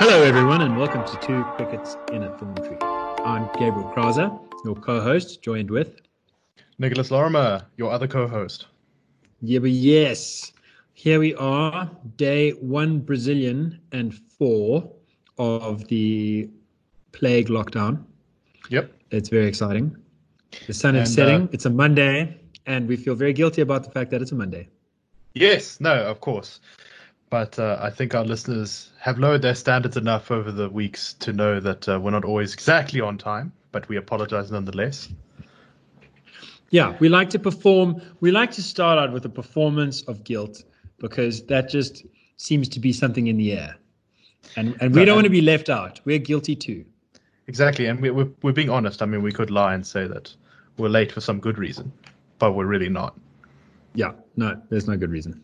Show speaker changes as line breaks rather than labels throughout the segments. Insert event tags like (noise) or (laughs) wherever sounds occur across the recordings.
Hello, everyone, and welcome to Two Crickets in a Thorn Tree. I'm Gabriel Krauser, your co-host, joined with
Nicholas Lorimer, your other co-host.
Yeah, but yes, here we are, day one Brazilian and four of the plague lockdown.
Yep.
It's very exciting. The sun is
And,
setting.
uh,
it's a Monday, and we feel very guilty about the fact that it's a Monday.
Yes, no, of course. But uh, I think our listeners have lowered their standards enough over the weeks to know that uh, we're not always exactly on time, but we apologize nonetheless.
Yeah, we like to perform. We like to start out with a performance of guilt because that just seems to be something in the air, and and we
No,
don't want to be left out. We're guilty too.
Exactly, and we, we're, we're being honest. I mean, we could lie and say that we're late for some good reason, but we're really not.
Yeah, no, there's no good reason.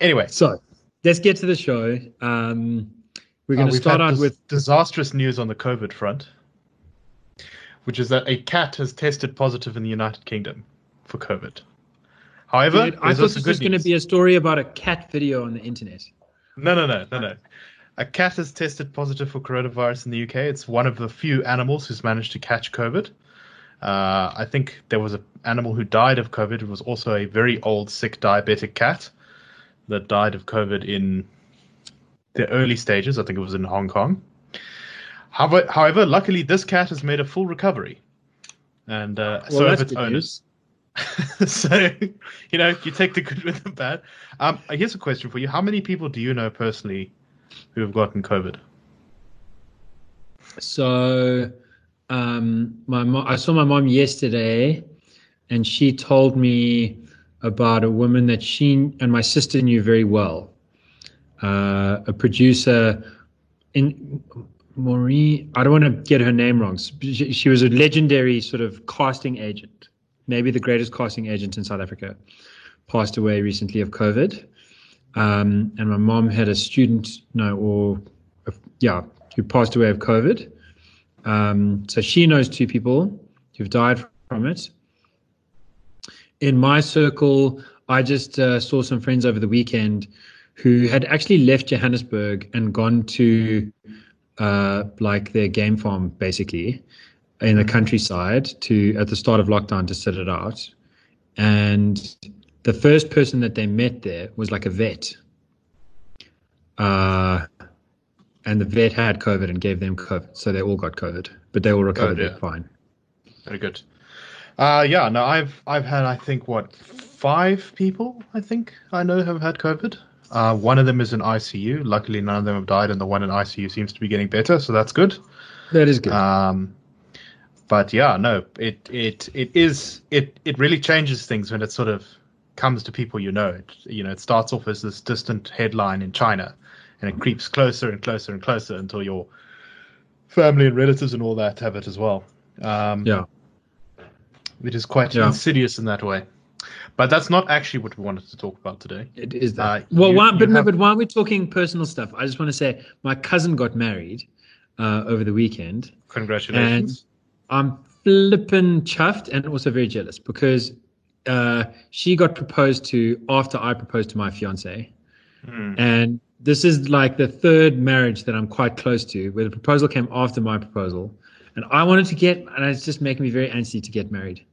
Anyway,
So let's get to the show. Um, we're
uh,
going to
we've
start out
dis-
with
disastrous news on the COVID front, which is that a cat has tested positive in the United Kingdom for COVID. However,
Dude, I thought this was going to be a story about a cat video on the internet.
No, no, no, no, no. A cat has tested positive for coronavirus in the UK. It's one of the few animals who's managed to catch COVID. Uh, I think there was an animal who died of COVID. It was also a very old, sick, diabetic cat that died of COVID in the early stages. I think it was in Hong Kong. However, however luckily, this cat has made a full recovery. And uh,
Well,
so have its owners. (laughs) so you know you take the good with the bad um here's a question for you how many people do you know personally who have gotten covid
So, um, my mo- I saw my mom yesterday, and she told me about a woman that she and my sister knew very well. Uh, a producer in Maureen. I don't want to get her name wrong. She, was a legendary sort of casting agent, maybe the greatest casting agent in South Africa. Passed away recently of COVID. Um, and my mom had a student, no, or yeah, who passed away of COVID. Um, so she knows two people who've died from it. In my circle, I just uh, saw some friends over the weekend who had actually left Johannesburg and gone to uh, like their game farm, basically, in the countryside to at the start of lockdown to sit it out. And the first person that they met there was like a vet. Uh, and the vet had COVID and gave them COVID, so they all got COVID, but they all recovered
yeah.
fine.
very good uh yeah no i've i've had i think what five people i think i know have had covid uh one of them is in icu luckily none of them have died and the one in icu seems to be getting better so that's good
That is good.
Um, but yeah, no, it it it is it it really changes things when it sort of comes to people you know. It, you know, it starts off as this distant headline in China, and it creeps closer and closer and closer until your family and relatives and all that have it as well. Um,
yeah.
It is quite
Yeah.
insidious in that way. But that's not actually what we wanted to talk about today.
It is that.
Uh,
well,
you-
why,
you
but no,
have-
but while we're talking personal stuff, I just want to say my cousin got married uh, over the weekend, and
Congratulations.
I'm flippin' chuffed and also very jealous because uh, she got proposed to after I proposed to my fiance,
Hmm.
and this is like the third marriage that I'm quite close to, where the proposal came after my proposal, and I wanted to get, and it's just making me very antsy to get married.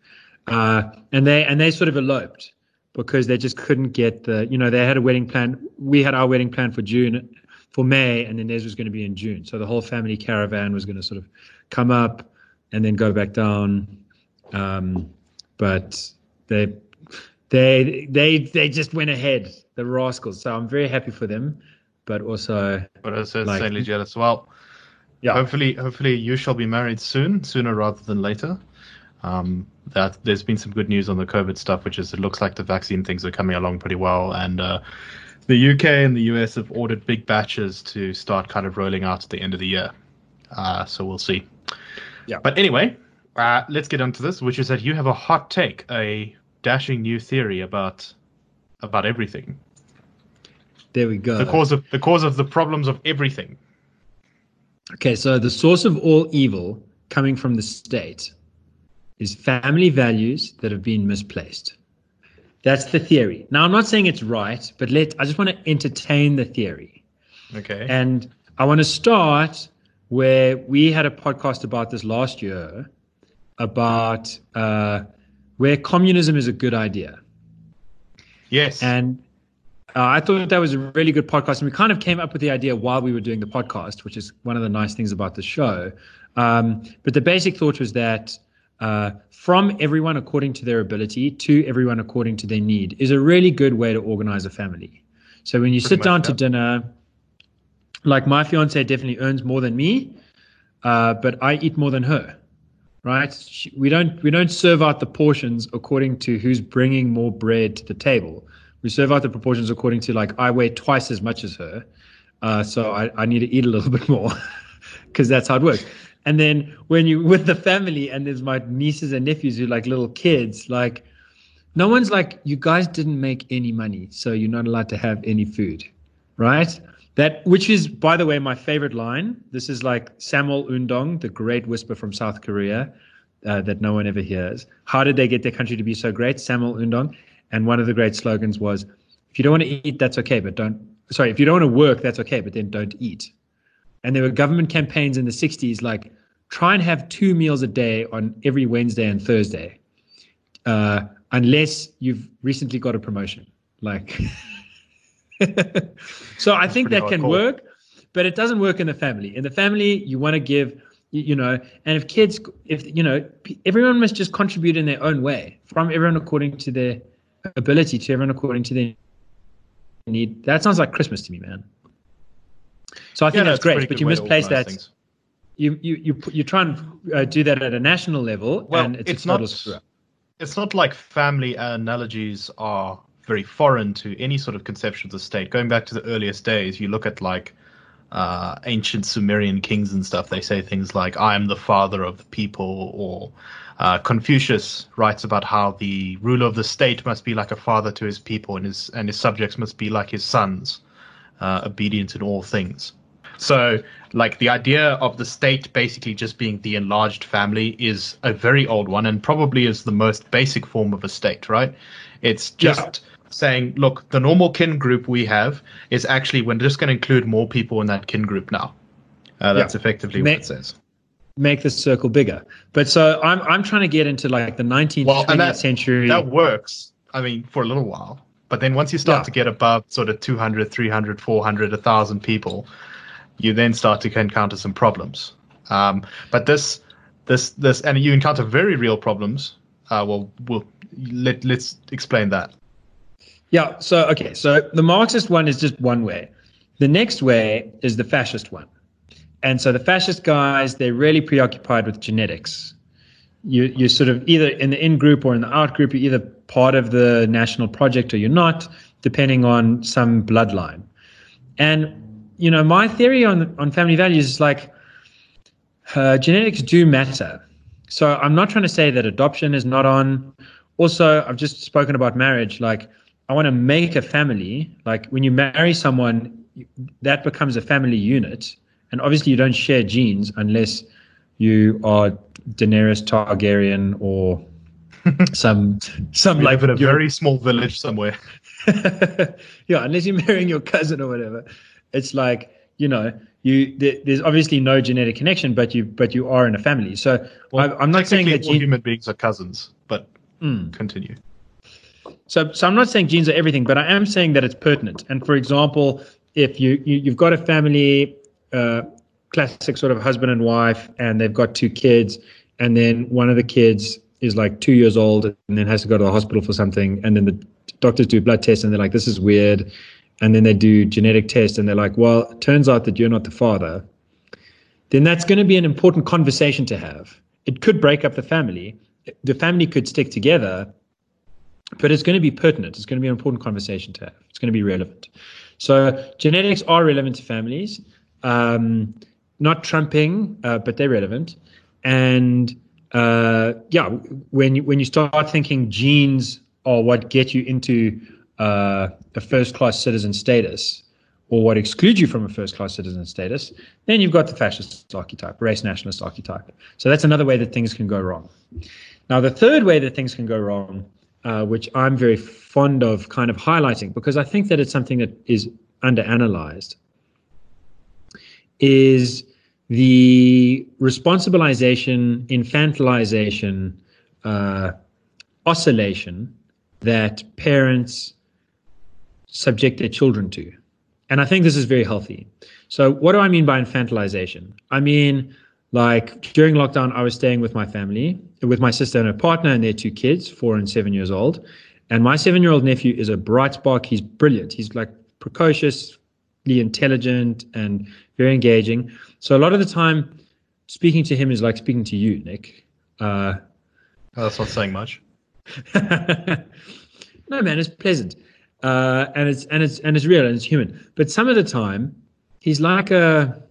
Uh, and they and they sort of eloped because they just couldn't get the, you know, they had a wedding plan. We had our wedding plan for June, for May, and then theirs was going to be in June. So the whole family caravan was going to sort of come up and then go back down. Um, but they they they they just went ahead, the rascals. So I'm very happy for them, but also
but also
like-
insanely jealous. Well,
yeah,
Hopefully, hopefully you shall be married soon, sooner rather than later. Um, that there's been some good news on the COVID stuff, which is it looks like the vaccine things are coming along pretty well, and uh, the UK and the US have ordered big batches to start kind of rolling out at the end of the year. Uh, so we'll see.
Yeah.
But anyway, uh, let's get on to this, which is that you have a hot take, a dashing new theory about about everything,
there we go.
the cause of the cause of the problems of everything.
Okay, so the source of all evil coming from the state is family values that have been misplaced. That's the theory. Now, I'm not saying it's right, but let I just want to entertain the theory.
Okay.
And I want to start where we had a podcast about this last year about uh, where communism is a good idea.
Yes.
And uh, I thought that was a really good podcast. And we kind of came up with the idea while we were doing the podcast, which is one of the nice things about the show. Um, but the basic thought was that uh, from everyone according to their ability to everyone according to their need is a really good way to organize a family. So when you Pretty sit down to dinner, like my fiance definitely earns more than me, uh, but I eat more than her. Right? She, we don't we don't serve out the portions according to who's bringing more bread to the table. We serve out the proportions according to like I weigh twice as much as her, uh, so I, I need to eat a little (laughs) bit more because that's how it works. And then when you (laughs) with the family and there's my nieces and nephews who are like little kids, like no one's like, you guys didn't make any money, so you're not allowed to have any food. Right? That which is, by the way, my favorite line. This is like Saemaul Undong, the great whisper from South Korea. Uh, that no one ever hears. How did they get their country to be so great? Saemaul Undong. And one of the great slogans was, if you don't want to eat, that's okay, but don't, sorry, if you don't want to work, that's okay, but then don't eat. And there were government campaigns in the 60s like try and have two meals a day on every Wednesday and Thursday, uh, unless you've recently got a promotion. Like, (laughs) so I think that can work, but it doesn't work in the family. In the family, you want to give, you, you know, and if kids, if you know, everyone must just contribute in their own way, from everyone according to their ability, to everyone according to their need. That sounds like Christmas to me, man. So I think yeah, that's great, but you misplace that. Things. You you you you try and uh, do that at a national level, well, and it's,
it's not. It's not like family analogies are very foreign to any sort of conception of the state. Going back to the earliest days, you look at like uh, ancient Sumerian kings and stuff. They say things like "I am the father of the people," or uh, Confucius writes about how the ruler of the state must be like a father to his people, and his and his subjects must be like his sons, uh, obedient in all things. So, like the idea of the state basically just being the enlarged family is a very old one and probably is the most basic form of a state, right? It's just yeah. saying, look, the normal kin group we have is actually we're just going to include more people in that kin group now. Uh, that's yeah. effectively Ma- what it says.
Make the circle bigger. But so I'm I'm trying to get into like the 19th, well, 20th that, century.
That works. I mean, for a little while. But then once you start yeah. to get above sort of 200, 300, 400, 1,000 people, you then start to encounter some problems. Um, but this, this, this, and you encounter very real problems. Uh, well, we'll let let's explain that.
Yeah. So okay. So the Marxist one is just one way. The next way is the fascist one. And so the fascist guys, they're really preoccupied with genetics. You you're sort of either in the in group or in the out group. You're either part of the national project or you're not, depending on some bloodline. And you know, my theory on on family values is like uh, genetics do matter. So I'm not trying to say that adoption is not on. Also, I've just spoken about marriage. Like, I want to make a family. Like, when you marry someone, that becomes a family unit. And obviously, you don't share genes unless you are Daenerys Targaryen or (laughs) some some like
in a very small village somewhere. (laughs)
yeah, unless you're marrying your cousin or whatever it's like you know you there, there's obviously no genetic connection but you but you are in a family. So well, I, am not saying that
all gen- human beings are cousins but mm. continue.
So so i'm not saying genes are everything but i am saying that it's pertinent. And for example if you, you you've got a family uh, classic sort of husband and wife and they've got two kids and then one of the kids is like two years old and then has to go to the hospital for something and then the doctors do blood tests and they're like this is weird and then they do genetic tests and they're like, well, it turns out that you're not the father, then that's going to be an important conversation to have. It could break up the family. The family could stick together, but it's going to be pertinent. It's going to be an important conversation to have. It's going to be relevant. So genetics are relevant to families, um, not trumping, uh, but they're relevant. And uh, yeah, when you, when you start thinking genes are what get you into uh, a first class citizen status or what excludes you from a first class citizen status, then you've got the fascist archetype, race nationalist archetype. So that's another way that things can go wrong. Now, the third way that things can go wrong, uh, which I'm very fond of kind of highlighting because I think that it's something that is underanalyzed, is the responsibilization, infantilization, uh, oscillation that parents subject their children to. And I think this is very healthy. So, what do I mean by infantilization? I mean, like during lockdown, I was staying with my family, with my sister and her partner and their two kids, four and seven years old. And my seven year old nephew is a bright spark. He's brilliant. He's like precociously intelligent and very engaging. So, a lot of the time, speaking to him is like speaking to you, Nick. Uh,
oh, that's not saying much. (laughs)
no, man, it's pleasant. Uh, and it's and it's and it's real and it's human. But some of the time, he's like a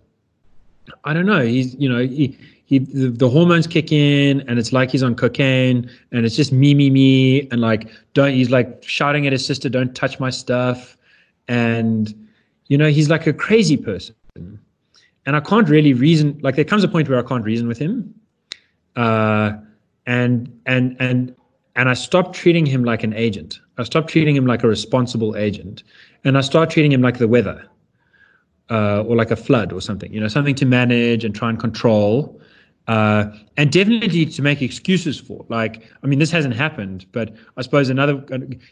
I don't know. He's you know he he the, hormones kick in and it's like he's on cocaine and it's just me me me and like don't he's like shouting at his sister don't touch my stuff and you know he's like a crazy person and I can't really reason like there comes a point where I can't reason with him uh and and and and I stopped treating him like an agent I stopped treating him like a responsible agent and I start treating him like the weather uh, or like a flood or something, you know, something to manage and try and control. Uh, and definitely to make excuses for. Like, I mean, this hasn't happened, but I suppose another,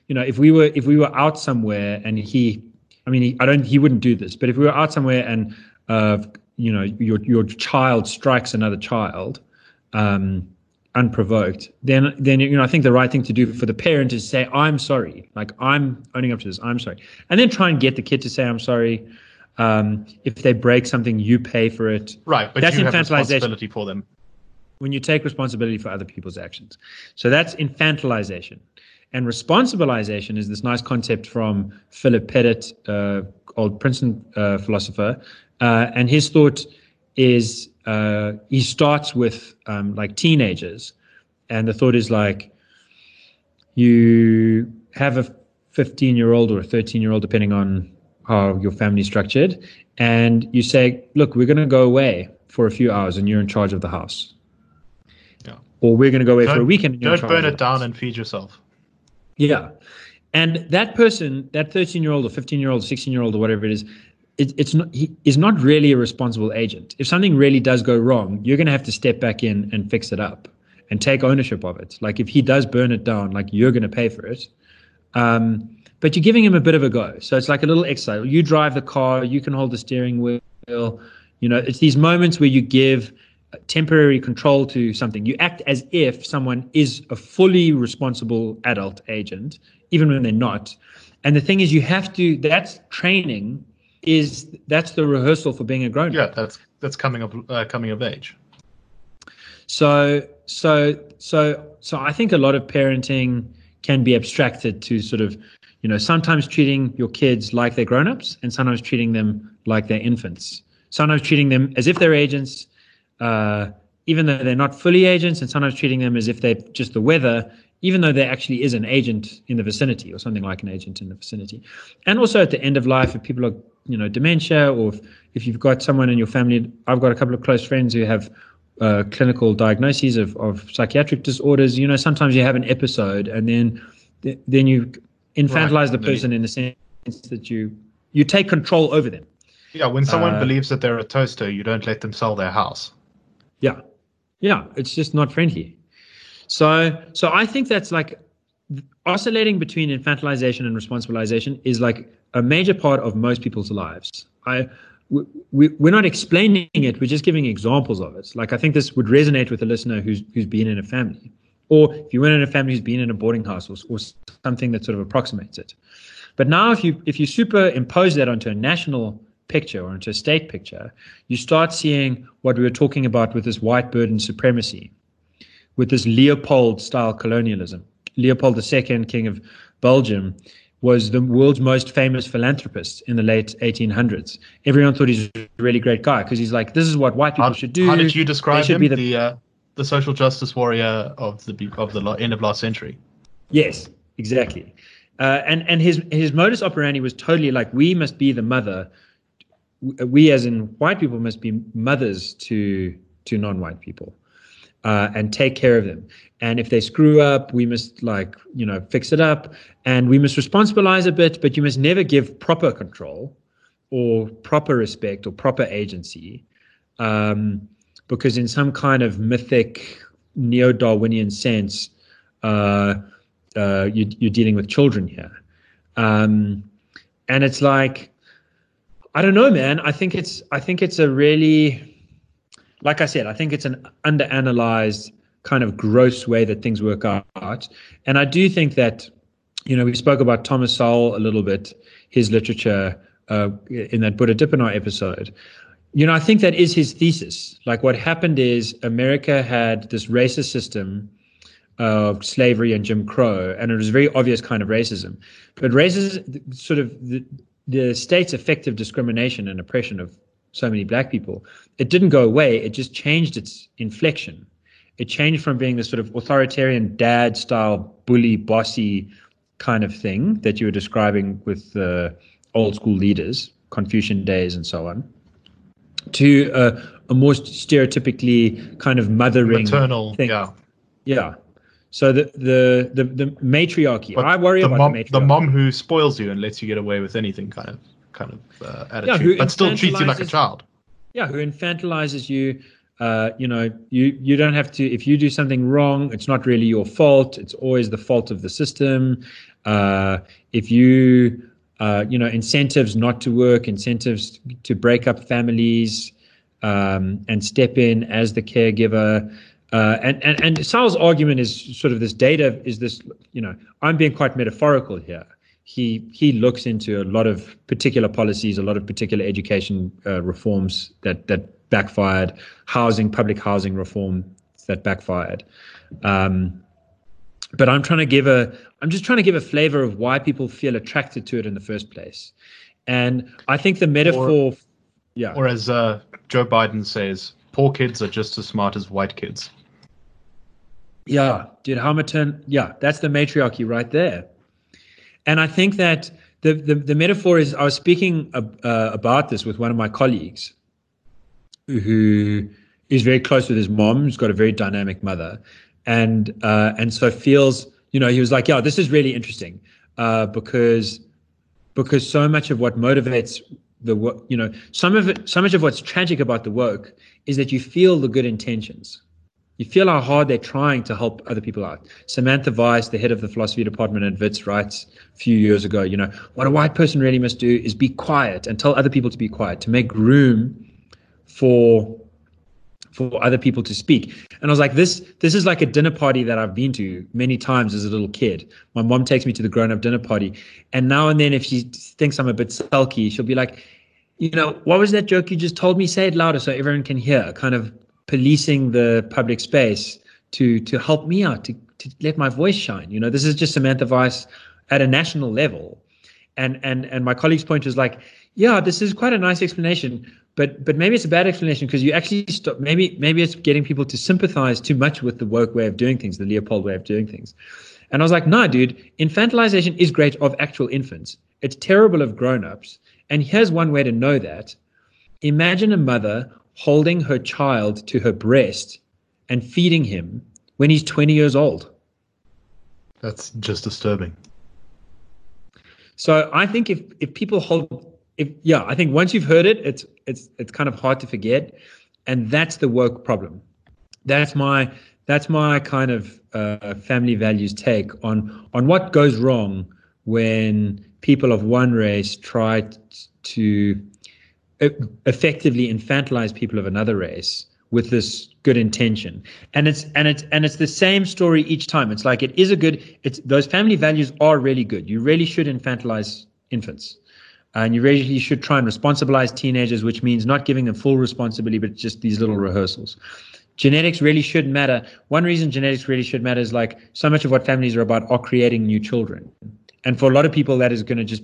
you know, if we were if we were out somewhere and he, I mean, he, I don't, he wouldn't do this, but if we were out somewhere and, uh, you know, your your child strikes another child, um, unprovoked, then then you know I think the right thing to do for the parent is say I'm sorry, like I'm owning up to this, I'm sorry, and then try and get the kid to say I'm sorry. Um, if they break something, you pay for it.
Right, but that's you have responsibility for them.
When you take responsibility for other people's actions, so that's infantilization. And responsibilization is this nice concept from Philip Pettit, uh, old Princeton uh, philosopher, uh, and his thought is uh, he starts with um, like teenagers, and the thought is like you have a 15 year old or a 13 year old, depending on how your family's structured, and you say, look, we're going to go away for a few hours, and you're in charge of the house. Yeah. Or we're going to go away don't, for a weekend.
don't burn it down and feed yourself.
Yeah. And that person, that 13 year old or 15 year old, 16 year old, or whatever it is, it, it's not he is not really a responsible agent. If something really does go wrong, you're going to have to step back in and fix it up and take ownership of it. Like if he does burn it down, like you're going to pay for it. Um, but you're giving him a bit of a go. So it's like a little exercise. You drive the car, you can hold the steering wheel. You know, it's these moments where you give temporary control to something. You act as if someone is a fully responsible adult agent, even when they're not. And the thing is, you have to. That's training is that's the rehearsal for being a grown up.
Yeah, that's that's coming of uh, coming of age.
So so so so I think a lot of parenting can be abstracted to sort of you know sometimes treating your kids like they're grown-ups and sometimes treating them like they're infants sometimes treating them as if they're agents uh, even though they're not fully agents and sometimes treating them as if they're just the weather even though there actually is an agent in the vicinity or something like an agent in the vicinity and also at the end of life if people are you know dementia or if, if you've got someone in your family i've got a couple of close friends who have uh, clinical diagnoses of, of psychiatric disorders. You know sometimes you have an episode and then then you infantilize right. the person in the sense that you you take control over them.
Yeah when someone uh, believes that they're a toaster you don't let them sell their house.
Yeah. Yeah it's just not friendly. So so i think that's like oscillating between infantilization and responsibilization is like a major part of most people's lives. I we, we're not explaining it; we're just giving examples of it. Like I think this would resonate with a listener who's who's been in a family, or if you were in a family who's been in a boarding house, or, or something that sort of approximates it. But now, if you if you superimpose that onto a national picture or into a state picture, you start seeing what we were talking about with this white burden supremacy, with this Leopold style colonialism. Leopold II, King of Belgium, was the world's most famous philanthropist in the late 1800s. Everyone thought he's a really great guy because he's like, this is what white people
how,
should do.
How did you describe him? The, the, uh, the social justice warrior of the of the end of last century.
Yes, exactly. Uh, and and his his modus operandi was totally like we must be the mother. We as in white people must be mothers to to non-white people uh, and take care of them. And if they screw up, we must like you know fix it up, and we must responsibilize a bit. But you must never give proper control. or proper respect or proper agency, um, because in some kind of mythic neo-Darwinian sense, uh, uh, you, you're dealing with children here, um, and it's like, I don't know, man. I think it's I think it's a really, like I said, I think it's an underanalyzed kind of gross way that things work out, and I do think that, you know, we spoke about Thomas Sowell a little bit, his literature uh, in that Buddha Dippenaar episode. You know, I think that is his thesis. Like what happened is America had this racist system of slavery and Jim Crow, and it was a very obvious kind of racism. But racism, sort of the, the state's effective discrimination and oppression of so many black people, it didn't go away. It just changed its inflection. It changed from being this sort of authoritarian dad style, bully, bossy kind of thing that you were describing with the old school leaders, Confucian days and so on, to a, a more stereotypically kind of mothering
maternal
thing.
yeah
Yeah. So the the the, the matriarchy.
But
I worry
the
about
mom,
the matriarchy.
the mom who spoils you and lets you get away with anything kind of kind of uh, attitude,
who
but still treats you like a child.
yeah, who infantilizes you. Uh, you know, you you don't have to. If you do something wrong, it's not really your fault. It's always the fault of the system. Uh, if you uh, you know incentives not to work, incentives to break up families, um, and step in as the caregiver. Uh, and and and Sowell's argument is sort of this data is this you know I'm being quite metaphorical here. He he looks into a lot of particular policies, a lot of particular education uh, reforms that that backfired, housing, public housing reform that backfired. Um, but I'm trying to give a I'm just trying to give a flavor of why people feel attracted to it in the first place. And I think the metaphor, yeah,
Or as uh, Joe Biden says, poor kids are just as smart as white kids.
Yeah, dude, Hamilton. Yeah, that's the matriarchy right there. And I think that the the, the metaphor is. I was speaking uh, about this with one of my colleagues, who is very close with his mom, who's got a very dynamic mother, and uh, and so feels. You know, he was like, "Yeah, this is really interesting uh, because because so much of what motivates the wo- you know some of it so much of what's tragic about the woke is that you feel the good intentions you feel how hard they're trying to help other people out. Samantha Vice, the head of the philosophy department at WITS, writes a few years ago, you know, what a white person really must do is be quiet and tell other people to be quiet, to make room for for other people to speak. And I was like, this this is like a dinner party that I've been to many times as a little kid. My mom takes me to the grown-up dinner party. And now and then if she thinks I'm a bit sulky, she'll be like, you know, what was that joke you just told me? Say it louder so everyone can hear. Kind of policing the public space to to help me out to to let my voice shine. You know this is just samantha vice at a national level. And and and my colleague's point was like yeah this is quite a nice explanation but but maybe it's a bad explanation because you actually stop maybe maybe it's getting people to sympathize too much with the woke way of doing things the leopold way of doing things. And i was like nah dude infantilization is great of actual infants. It's terrible of grown-ups. And here's one way to know that. Imagine a mother holding her child to her breast and feeding him when he's 20 years old.
That's just disturbing.
So I think if if people hold if yeah, I think once you've heard it, it's it's it's kind of hard to forget, and that's the woke problem. That's my that's my kind of uh, family values take on on what goes wrong when people of one race try t- to effectively infantilize people of another race with this good intention. And it's and it's and it's the same story each time. It's like it is a good it's those family values are really good. You really should infantilize infants. And you really should try and responsibilize teenagers which means not giving them full responsibility but just these little rehearsals. Genetics really should matter. One reason genetics really should matter is like so much of what families are about are creating new children. And for a lot of people that is going to just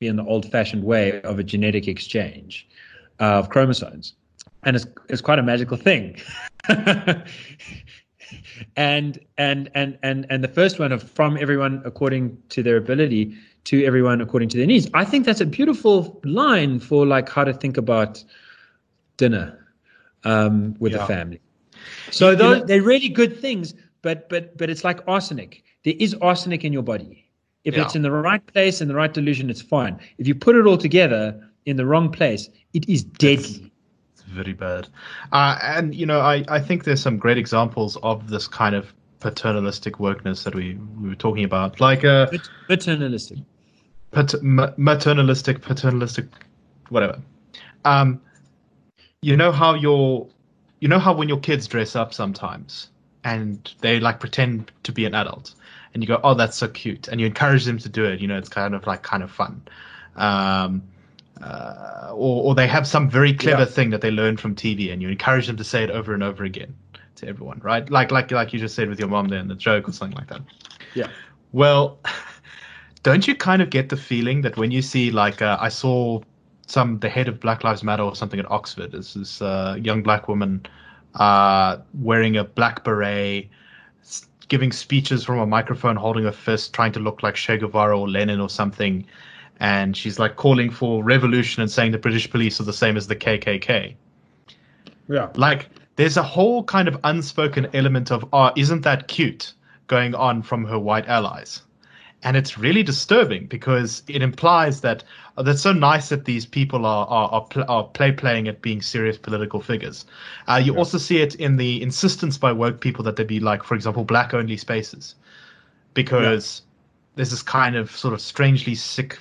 in the old fashioned way of a genetic exchange of chromosomes and it's it's quite a magical thing. (laughs) and and and and and the first one of from everyone according to their ability to everyone according to their needs. I think that's a beautiful line for like how to think about dinner um, with
Yeah.
the family. So those, they're really good things, but but but it's like arsenic. There is arsenic in your body. If
Yeah.
it's in the right place in the right delusion, it's fine. If you put it all together, in the wrong place, it is deadly.
It's, it's very bad. Uh, and you know, I I think there's some great examples of this kind of paternalistic wokeness that we, we were talking about, like uh,
paternalistic,
pat- maternalistic, paternalistic, whatever. Um, you know how your, you know how when your kids dress up sometimes and they like pretend to be an adult, and you go, oh, that's so cute, and you encourage them to do it. You know, it's kind of like kind of fun. Um, uh, or, or they have some very clever yeah. thing that they learn from TV, and you encourage them to say it over and over again to everyone, right? Like like like you just said with your mom there in the joke or something like that.
Yeah.
Well, (laughs) don't you kind of get the feeling that when you see like uh, I saw some the head of Black Lives Matter or something at Oxford is this uh, young black woman uh, wearing a black beret, giving speeches from a microphone, holding a fist, trying to look like Che Guevara or Lenin or something, and she's like calling for revolution and saying the British police are the same as the KKK.
Yeah.
Like there's a whole kind of unspoken element of, oh, isn't that cute going on from her white allies? And it's really disturbing because it implies that oh, that's so nice that these people are are, are, pl- are play playing at being serious political figures. Uh, you yeah. also see it in the insistence by woke people that they be like, for example, black only spaces, because yeah. there's this kind of sort of strangely sick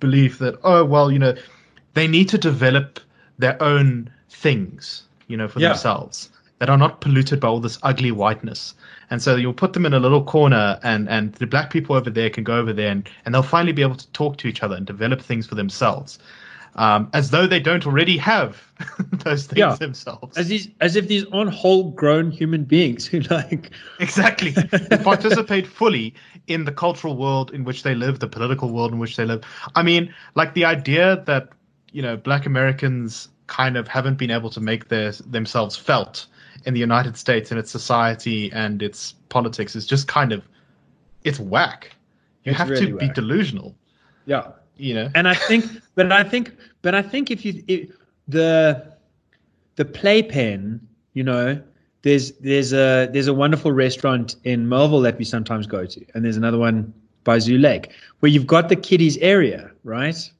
belief that oh well, you know, they need to develop their own things you know, for yeah. themselves that are not polluted by all this ugly whiteness. And so you'll put them in a little corner, and, and the black people over there can go over there, and, and they'll finally be able to talk to each other and develop things for themselves, um, as though they don't already have (laughs) those things yeah. themselves.
As these, as if these aren't whole-grown human beings who (laughs) like
exactly participate fully in the cultural world in which they live, the political world in which they live. I mean, like the idea that you know black Americans kind of haven't been able to make their themselves felt in the United States and its society and its politics is just kind of it's whack. You it's have really to whack. be delusional.
Yeah,
you know.
And I think, but I think, but I think if you if the the playpen, you know, there's there's a there's a wonderful restaurant in Melville that we sometimes go to, and there's another one by Zoo Lake where you've got the kiddies area, right?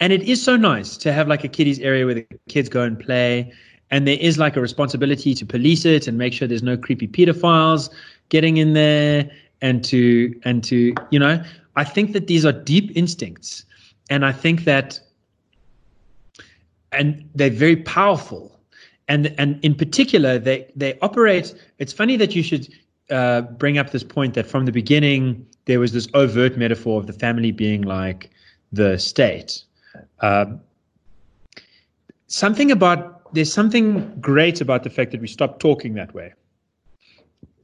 And it is so nice to have like a kiddies area where the kids go and play. And there is like a responsibility to police it and make sure there's no creepy pedophiles getting in there and to and to you know I think that these are deep instincts. And I think that and they're very powerful. And and in particular they they operate it's funny that you should uh, bring up this point that from the beginning there was this overt metaphor of the family being like the state. Um, something about there's something great about the fact that we stopped talking that way.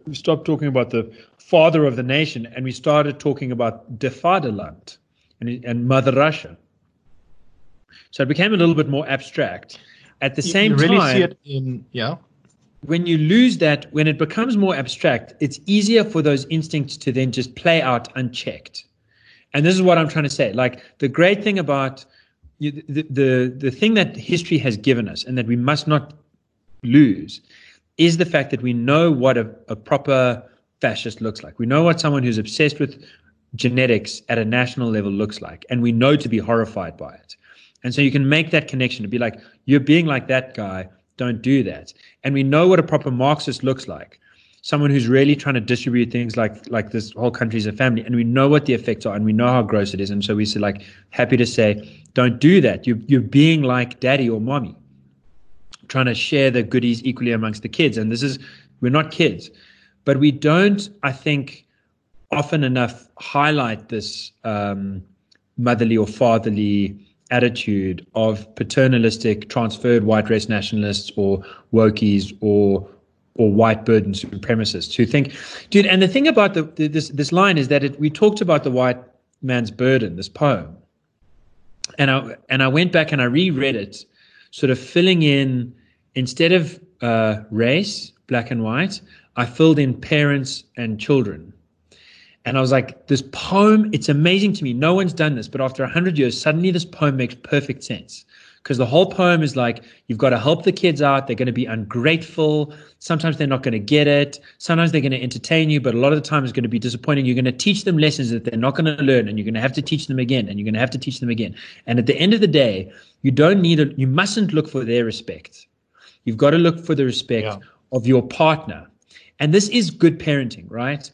We stopped talking about the father of the nation and we started talking about the Vaderland and, and Mother Russia. So it became a little bit more abstract. At the you, same
you really
time,
see it in yeah.
When you lose that, when it becomes more abstract, it's easier for those instincts to then just play out unchecked. And this is what I'm trying to say. Like the great thing about the, the the thing that history has given us and that we must not lose is the fact that we know what a, a proper fascist looks like. We know what someone who's obsessed with genetics at a national level looks like, and we know to be horrified by it. And so you can make that connection to be like, you're being like that guy, don't do that. And we know what a proper Marxist looks like. Someone who's really trying to distribute things like like this whole country is a family, and we know what the effects are, and we know how gross it is, and so we say like happy to say don't do that. You, you're being like daddy or mommy, trying to share the goodies equally amongst the kids. And this is, we're not kids, but we don't, I think, often enough highlight this um, motherly or fatherly attitude of paternalistic, transferred white race nationalists or wokies or or white burden supremacists who think, dude. And the thing about the, this this line is that it, we talked about the white man's burden, this poem, and I and I went back and I reread it, sort of filling in instead of uh, race, black and white, I filled in parents and children. And I was like, this poem, it's amazing to me. No one's done this, but after 100 years, suddenly this poem makes perfect sense. Because the whole poem is like you've got to help the kids out. They're going to be ungrateful. Sometimes they're not going to get it. Sometimes they're going to entertain you, but a lot of the time it's going to be disappointing. You're going to teach them lessons that they're not going to learn, and you're going to have to teach them again, and you're going to have to teach them again. And at the end of the day, you don't need a, you mustn't look for their respect. You've got to look for the respect yeah. of your partner. And this is good parenting, right?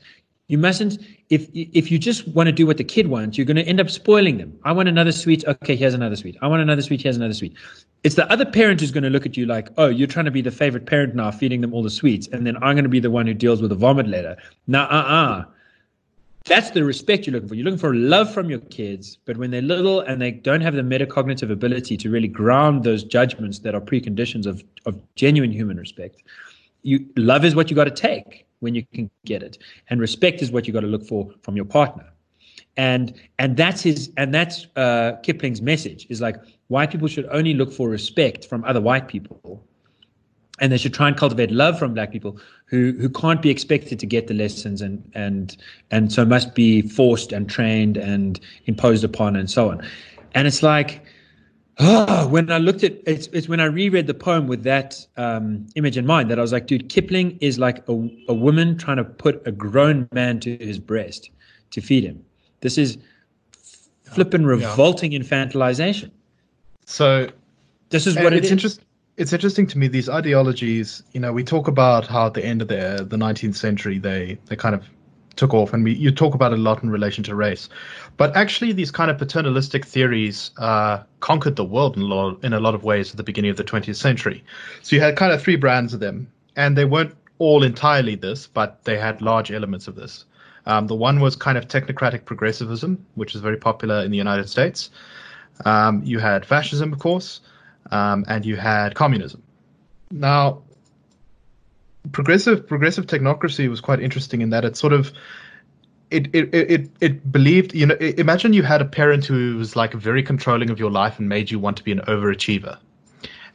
You mustn't if if you just want to do what the kid wants, you're going to end up spoiling them. I want another sweet. Okay, here's another sweet. I want another sweet. Here's another sweet. It's the other parent who's going to look at you like, oh, you're trying to be the favorite parent now, feeding them all the sweets, and then I'm going to be the one who deals with the vomit later. Now, uh, uh that's the respect you're looking for. You're looking for love from your kids, but when they're little and they don't have the metacognitive ability to really ground those judgments that are preconditions of of genuine human respect, you love is what you got to take when you can get it. And respect is what you got to look for from your partner. And and that's his and that's uh, kipling's message is like white people should only look for respect from other white people and they should try and cultivate love from black people who who can't be expected to get the lessons and and and so must be forced and trained and imposed upon and so on. And it's like oh, when I looked at it's, it's when I reread the poem with that um, image in mind that I was like, dude, Kipling is like a, a woman trying to put a grown man to his breast to feed him. This is flippin' revolting yeah. infantilization.
So
this is what
it's
it
interesting. It's interesting to me these ideologies. You know, we talk about how at the end of the the 19th century they they kind of took off, and we you talk about it a lot in relation to race. But actually, these kind of paternalistic theories uh, conquered the world in a, lot, in a lot of ways at the beginning of the 20th century. So you had kind of three brands of them, and they weren't all entirely this, but they had large elements of this. Um, the one was kind of technocratic progressivism, which is very popular in the United States. Um, you had fascism, of course, um, and you had communism. Now, progressive progressive technocracy was quite interesting in that it sort of it, it it it believed you know imagine you had a parent who was like very controlling of your life and made you want to be an overachiever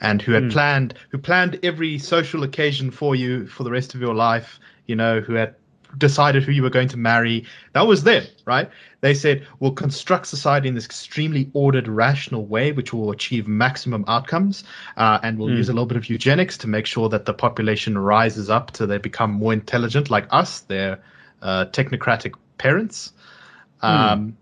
and who had mm. planned who planned every social occasion for you for the rest of your life you know who had decided who you were going to marry that was them right they said we'll construct society in this extremely ordered rational way which will achieve maximum outcomes uh, and we'll mm. use a little bit of eugenics to make sure that the population rises up to they become more intelligent like us they're uh, technocratic parents. Hmm. Um, mm.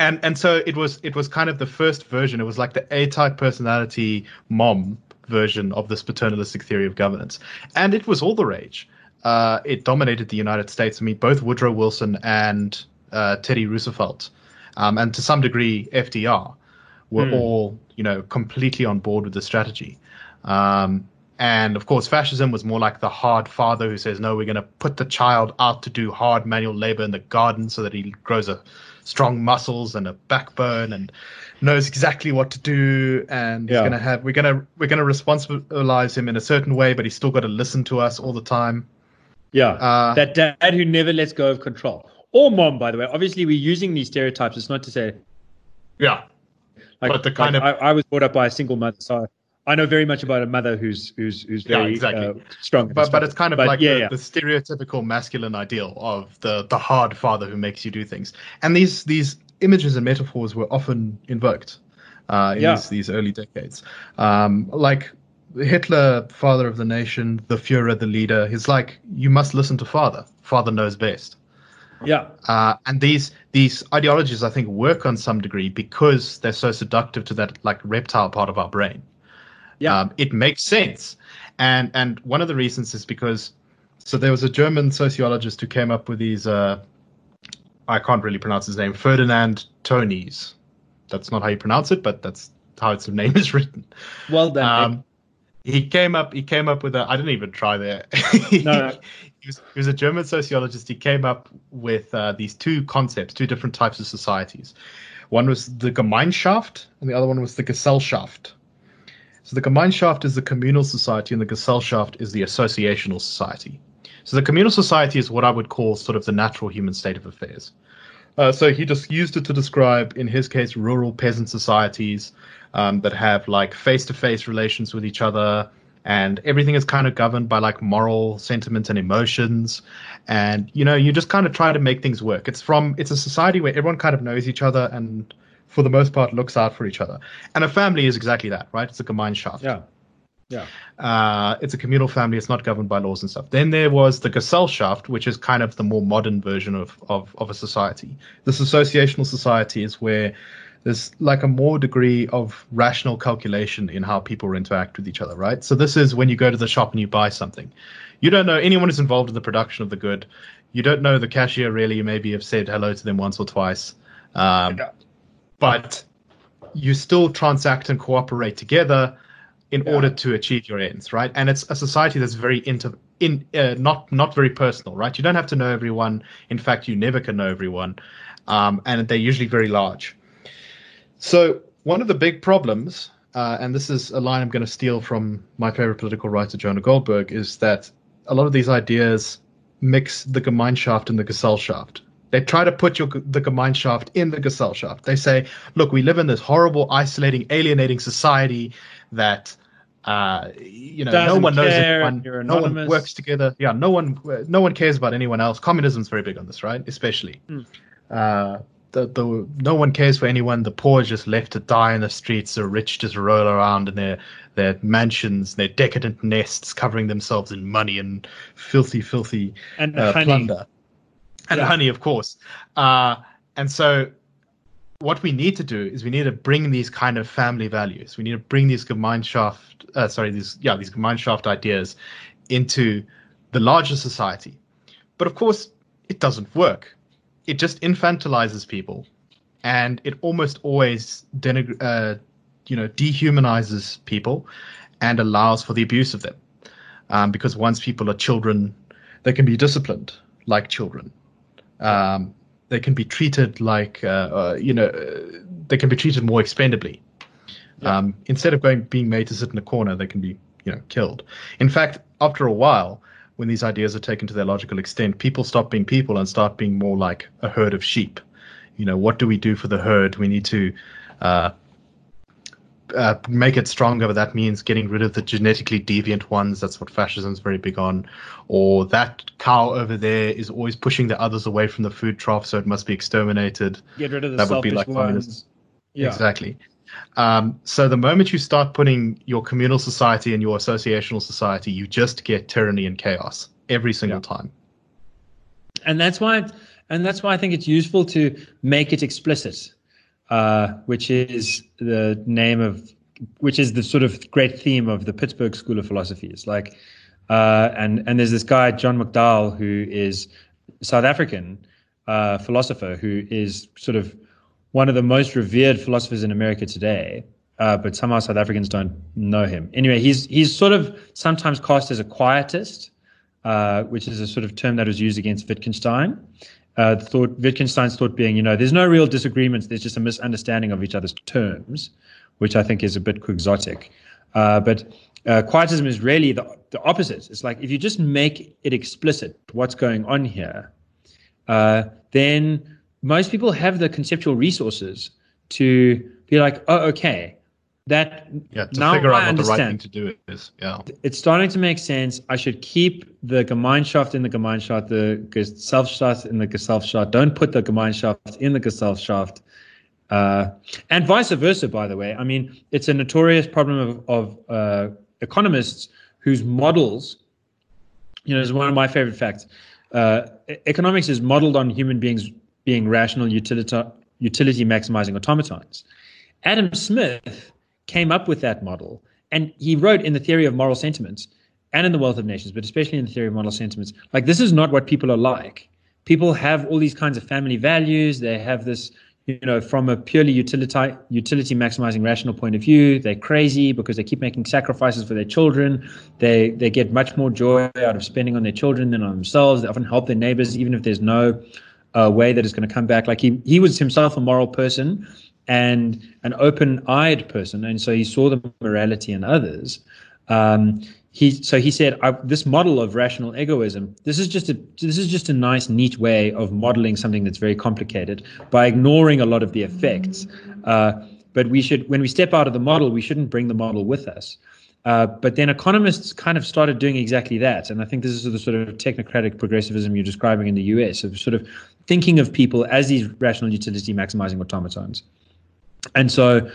And and so it was it was kind of the first version. It was like the A type personality mom version of this paternalistic theory of governance, and it was all the rage. Uh, it dominated the United States. I mean, both Woodrow Wilson and uh, Teddy Roosevelt, um, and to some degree FDR, were mm. all you know completely on board with the strategy. Um, and of course, fascism was more like the hard father who says, no, we're going to put the child out to do hard manual labor in the garden so that he grows a strong muscles and a backbone and knows exactly what to do and yeah. he's going to have we're going to we're going to responsibilize him in a certain way but he's still got to listen to us all the time.
Yeah. Uh, that dad who never lets go of control. Or mom by the way. Obviously we're using these stereotypes. It's not to say
yeah.
Like, but the kind like of I, I was brought up by a single mother so I know very much about a mother who's who's who's very yeah, exactly. uh, strong.
But but it's kind of but like yeah, the, yeah. the, stereotypical masculine ideal of the the hard father who makes you do things. And these these images and metaphors were often invoked uh, in these, these early decades. Um, like Hitler, father of the nation, the Führer, the leader. He's like, you must listen to father. Father knows best.
Yeah.
Uh, and these these ideologies, I think, work on some degree because they're so seductive to that like reptile part of our brain. Yeah, um, it makes sense, and and one of the reasons is because so there was a German sociologist who came up with these. Uh, I can't really pronounce his name. Ferdinand Tönnies. That's not how you pronounce it, but that's how its name is written.
Well done. Um,
he came up. He came up with a. I didn't even try there. (laughs) no, he, was, he was a German sociologist. He came up with uh, these two concepts, two different types of societies. One was the Gemeinschaft, and the other one was the Gesellschaft. So the Gemeinschaft is the communal society, and the Gesellschaft is the associational society. So the communal society is what I would call sort of the natural human state of affairs. Uh, so he just used it to describe, in his case, rural peasant societies um, that have like face-to-face relations with each other, and everything is kind of governed by like moral sentiments and emotions, and you know you just kind of try to make things work. It's from it's a society where everyone kind of knows each other and for the most part, looks out for each other. And a family is exactly that, right? It's a Gemeinschaft.
Yeah. Yeah.
Uh, it's a communal family. It's not governed by laws and stuff. Then there was the Gesellschaft, which is kind of the more modern version of, of, of a society. This associational society is where there's like a more degree of rational calculation in how people interact with each other, right? So this is when you go to the shop and you buy something. You don't know anyone who's involved in the production of the good. You don't know the cashier really. You maybe have said hello to them once or twice. Um, but you still transact and cooperate together in yeah. order to achieve your ends, right? And it's a society that's very inter in uh, not not very personal, right? You don't have to know everyone. In fact, you never can know everyone, um, and they're usually very large. So one of the big problems, uh, and this is a line I'm going to steal from my favorite political writer Jonah Goldberg, is that a lot of these ideas mix the Gemeinschaft and the Gesellschaft. They try to put your, the Gemeinschaft in the Gesellschaft. They say, look, we live in this horrible, isolating, alienating society that uh, you know, Doesn't no one knows anyone. No one works together. Yeah, no one, no one cares about anyone else. Communism's very big on this, right? Especially, mm. uh, the the no one cares for anyone. The poor are just left to die in the streets. The rich just roll around in their their mansions, their decadent nests, covering themselves in money and filthy, filthy
and uh, plunder,
and yeah. honey, of course. Uh, and so what we need to do is we need to bring these kind of family values. We need to bring these Gemeinschaft, uh, sorry, these yeah, these Gemeinschaft ideas into the larger society. But of course, it doesn't work. It just infantilizes people, and it almost always denigr- uh, you know dehumanizes people and allows for the abuse of them. Um, because once people are children, they can be disciplined like children. Um, they can be treated like uh, uh, you know they can be treated more expendably. Yeah. Um, instead of going being made to sit in a corner, they can be you know killed. In fact, after a while, when these ideas are taken to their logical extent, people stop being people and start being more like a herd of sheep. You know, what do we do for the herd? We need to uh, uh, make it stronger, but that means getting rid of the genetically deviant ones. That's what fascism is very big on. Or that cow over there is always pushing the others away from the food trough, so it must be exterminated.
Get rid of the that would be like ones.
Yeah. Exactly. Um, so the moment you start putting your communal society and your associational society, you just get tyranny and chaos every single yeah. time.
And that's why, and that's why I think it's useful to make it explicit uh, which is the name of, which is the sort of great theme of the Pittsburgh School of Philosophy. It's like, uh, and and there's this guy John McDowell who is South African uh, philosopher who is sort of one of the most revered philosophers in America today. Uh, but somehow South Africans don't know him. Anyway, he's he's sort of sometimes cast as a quietist, uh, which is a sort of term that was used against Wittgenstein uh, thought Wittgenstein's thought being, you know, there's no real disagreements. There's just a misunderstanding of each other's terms, which I think is a bit quixotic. Uh, but uh, quietism is really the, the opposite. It's like if you just make it explicit what's going on here, uh, then most people have the conceptual resources to be like, oh, okay, that
yeah to now figure out I what understand. the right thing to do is yeah.
It's starting to make sense. I should keep the gemeinschaft in the gemeinschaft the gesellschaft in the gesellschaft don't put the gemeinschaft in the gesellschaft uh, and vice versa by the way. I mean it's a notorious problem of, of uh, economists whose models you know is one of my favorite facts. Uh, economics is modeled on human beings being rational utility utility maximizing automatons. Adam smith came up with that model. And he wrote in the theory of moral sentiments and in the wealth of nations, but especially in the theory of moral sentiments, like this is not what people are like. People have all these kinds of family values. They have this, you know, from a purely utility utility maximizing rational point of view, they're crazy because they keep making sacrifices for their children. They they get much more joy out of spending on their children than on themselves. They often help their neighbors, even if there's no uh, way that is going to come back. Like he he was himself a moral person, and an open-eyed person, and so he saw the morality in others. Um, he so he said this model of rational egoism. This is just a this is just a nice, neat way of modeling something that's very complicated by ignoring a lot of the effects. Uh, but we should, when we step out of the model, we shouldn't bring the model with us. Uh, but then economists kind of started doing exactly that. And I think this is the sort of technocratic progressivism you're describing in the US of sort of thinking of people as these rational utility maximizing automatons. And so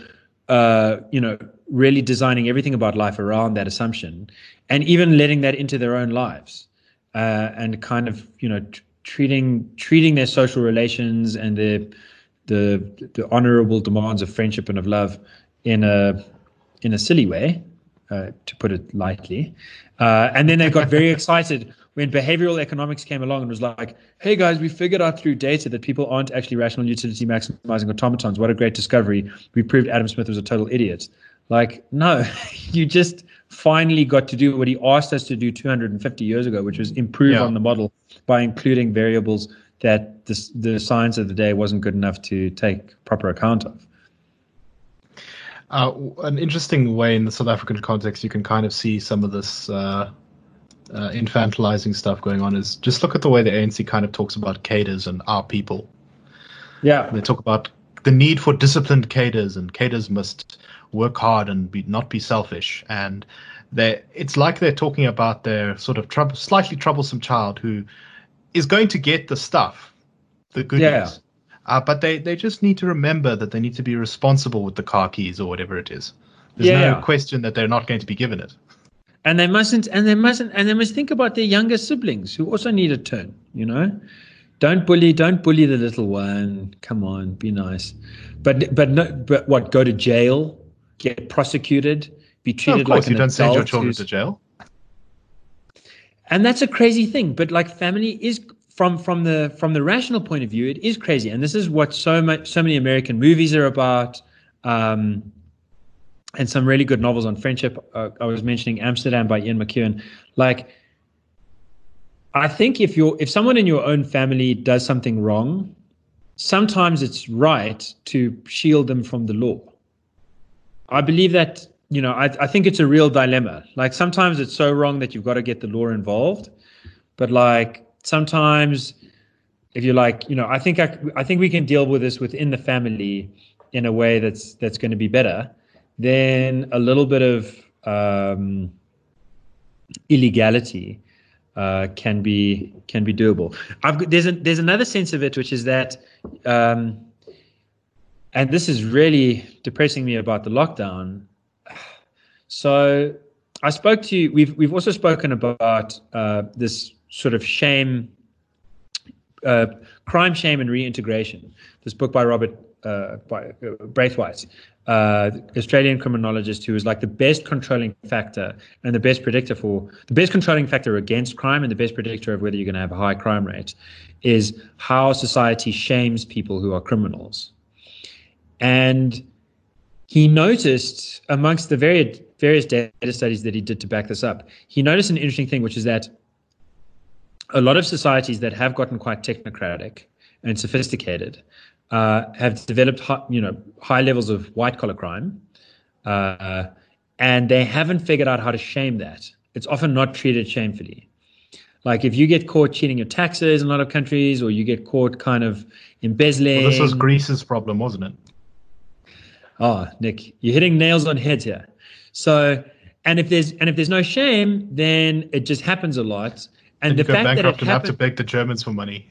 uh, you know really designing everything about life around that assumption and even letting that into their own lives uh, and kind of you know t- treating treating their social relations and their the the honorable demands of friendship and of love in a in a silly way, uh, to put it lightly. Uh, and then they got very (laughs) excited when behavioral economics came along and was like, "Hey guys, we figured out through data that people aren't actually rational utility maximizing automatons. What a great discovery! We proved Adam Smith was a total idiot." Like, no, (laughs) you just finally got to do what he asked us to do 250 years ago, which was improve yeah. on the model by including variables that the, the science of the day wasn't good enough to take proper account of.
Uh, an interesting way in the South African context, you can kind of see some of this uh, uh, infantilizing stuff going on. Is just look at the way the ANC kind of talks about cadres and our people.
Yeah,
they talk about the need for disciplined cadres, and cadres must work hard and be not be selfish. And they it's like they're talking about their sort of slightly troublesome child who is going to get the stuff, the goodies. Yeah. Uh, but they, they just need to remember that they need to be responsible with the car keys or whatever it is. There's yeah. no question that they're not going to be given it. (laughs)
And they mustn't, and they mustn't, and they must think about their younger siblings who also need a turn. You know, don't bully, don't bully the little one. Come on, be nice. But but no, but what? Go to jail get prosecuted, be treated no, of course, like
you don't send your children to jail.
And that's a crazy thing, but like family is from from the from the rational point of view, it is crazy, and this is what so much so many American movies are about, um, and some really good novels on friendship. Uh, I was mentioning Amsterdam by Ian McEwan. Like, I think if you're if someone in your own family does something wrong, sometimes it's right to shield them from the law. I believe that you know I, I think it's a real dilemma. Like sometimes it's so wrong that you've got to get the law involved, but like sometimes if you're like, you know, I think I, I think we can deal with this within the family in a way that's that's going to be better than a little bit of um, illegality uh, can be can be doable. There's a, there's another sense of it, which is that um, and this is really depressing me about the lockdown. So I spoke to you. We've we've also spoken about uh, this sort of shame, uh, crime, shame, and reintegration. This book by Robert uh, by uh, Braithwaite, uh, Australian criminologist, who is like the best controlling factor and the best predictor for the best controlling factor against crime and the best predictor of whether you're going to have a high crime rate, is how society shames people who are criminals. And he noticed amongst the various various data studies that he did to back this up, he noticed an interesting thing, which is that a lot of societies that have gotten quite technocratic and sophisticated uh, have developed, high, you know, high levels of white collar crime, uh, and they haven't figured out how to shame that. It's often not treated shamefully. Like if you get caught cheating your taxes in a lot of countries, or you get caught kind of embezzling.
Well, this was Greece's problem, wasn't it?
Oh, Nick, you're hitting nails on heads here. So, and if there's and if there's no shame, then it just happens a lot.
And, and the fact that it happens, have to beg the Germans for money.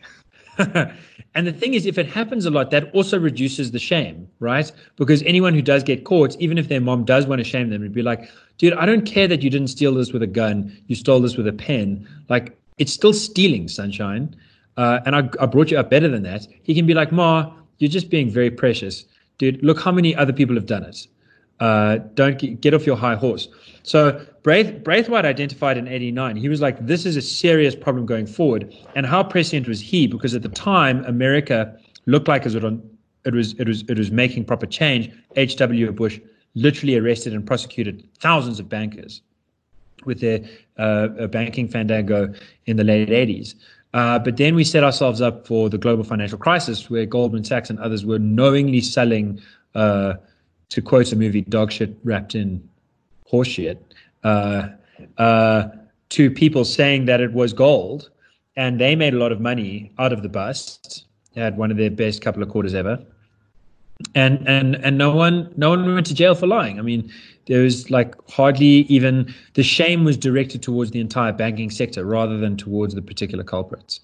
(laughs)
and the thing is, if it happens a lot, that also reduces the shame, right? Because anyone who does get caught, even if their mom does want to shame them, it'd be like, dude, I don't care that you didn't steal this with a gun, you stole this with a pen. Like, it's still stealing, sunshine. Uh, and I, I brought you up better than that. He can be like, Ma, you're just being very precious dude, look how many other people have done it. Uh, don't get, get, off your high horse. So Braith, Braithwaite identified in 89. He was like, this is a serious problem going forward. And how prescient was he? Because at the time, America looked like it, it was it was it was making proper change. H.W. Bush literally arrested and prosecuted thousands of bankers with their uh, banking fandango in the late 80s. Uh, but then we set ourselves up for the global financial crisis, where Goldman Sachs and others were knowingly selling, uh, to quote a movie, dog shit wrapped in horseshit, uh, uh, to people saying that it was gold. And they made a lot of money out of the bust. They had one of their best couple of quarters ever. And and and no one no one went to jail for lying. I mean, there was like hardly even the shame was directed towards the entire banking sector rather than towards the particular culprits.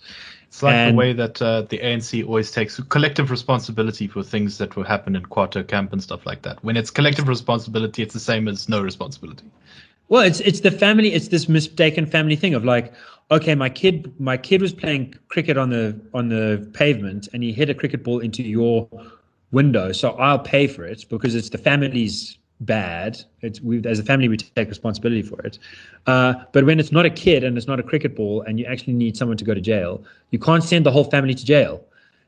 It's like and, the way that uh, the ANC always takes collective responsibility for things that will happen in Quatro Camp and stuff like that. When it's collective responsibility, it's the same as no responsibility.
Well, it's it's the family. It's this mistaken family thing of like, okay, my kid my kid was playing cricket on the on the pavement and he hit a cricket ball into your window, so I'll pay for it because it's the family's bad. We as a family we take responsibility for it. Uh, but when it's not a kid and it's not a cricket ball and you actually need someone to go to jail, you can't send the whole family to jail.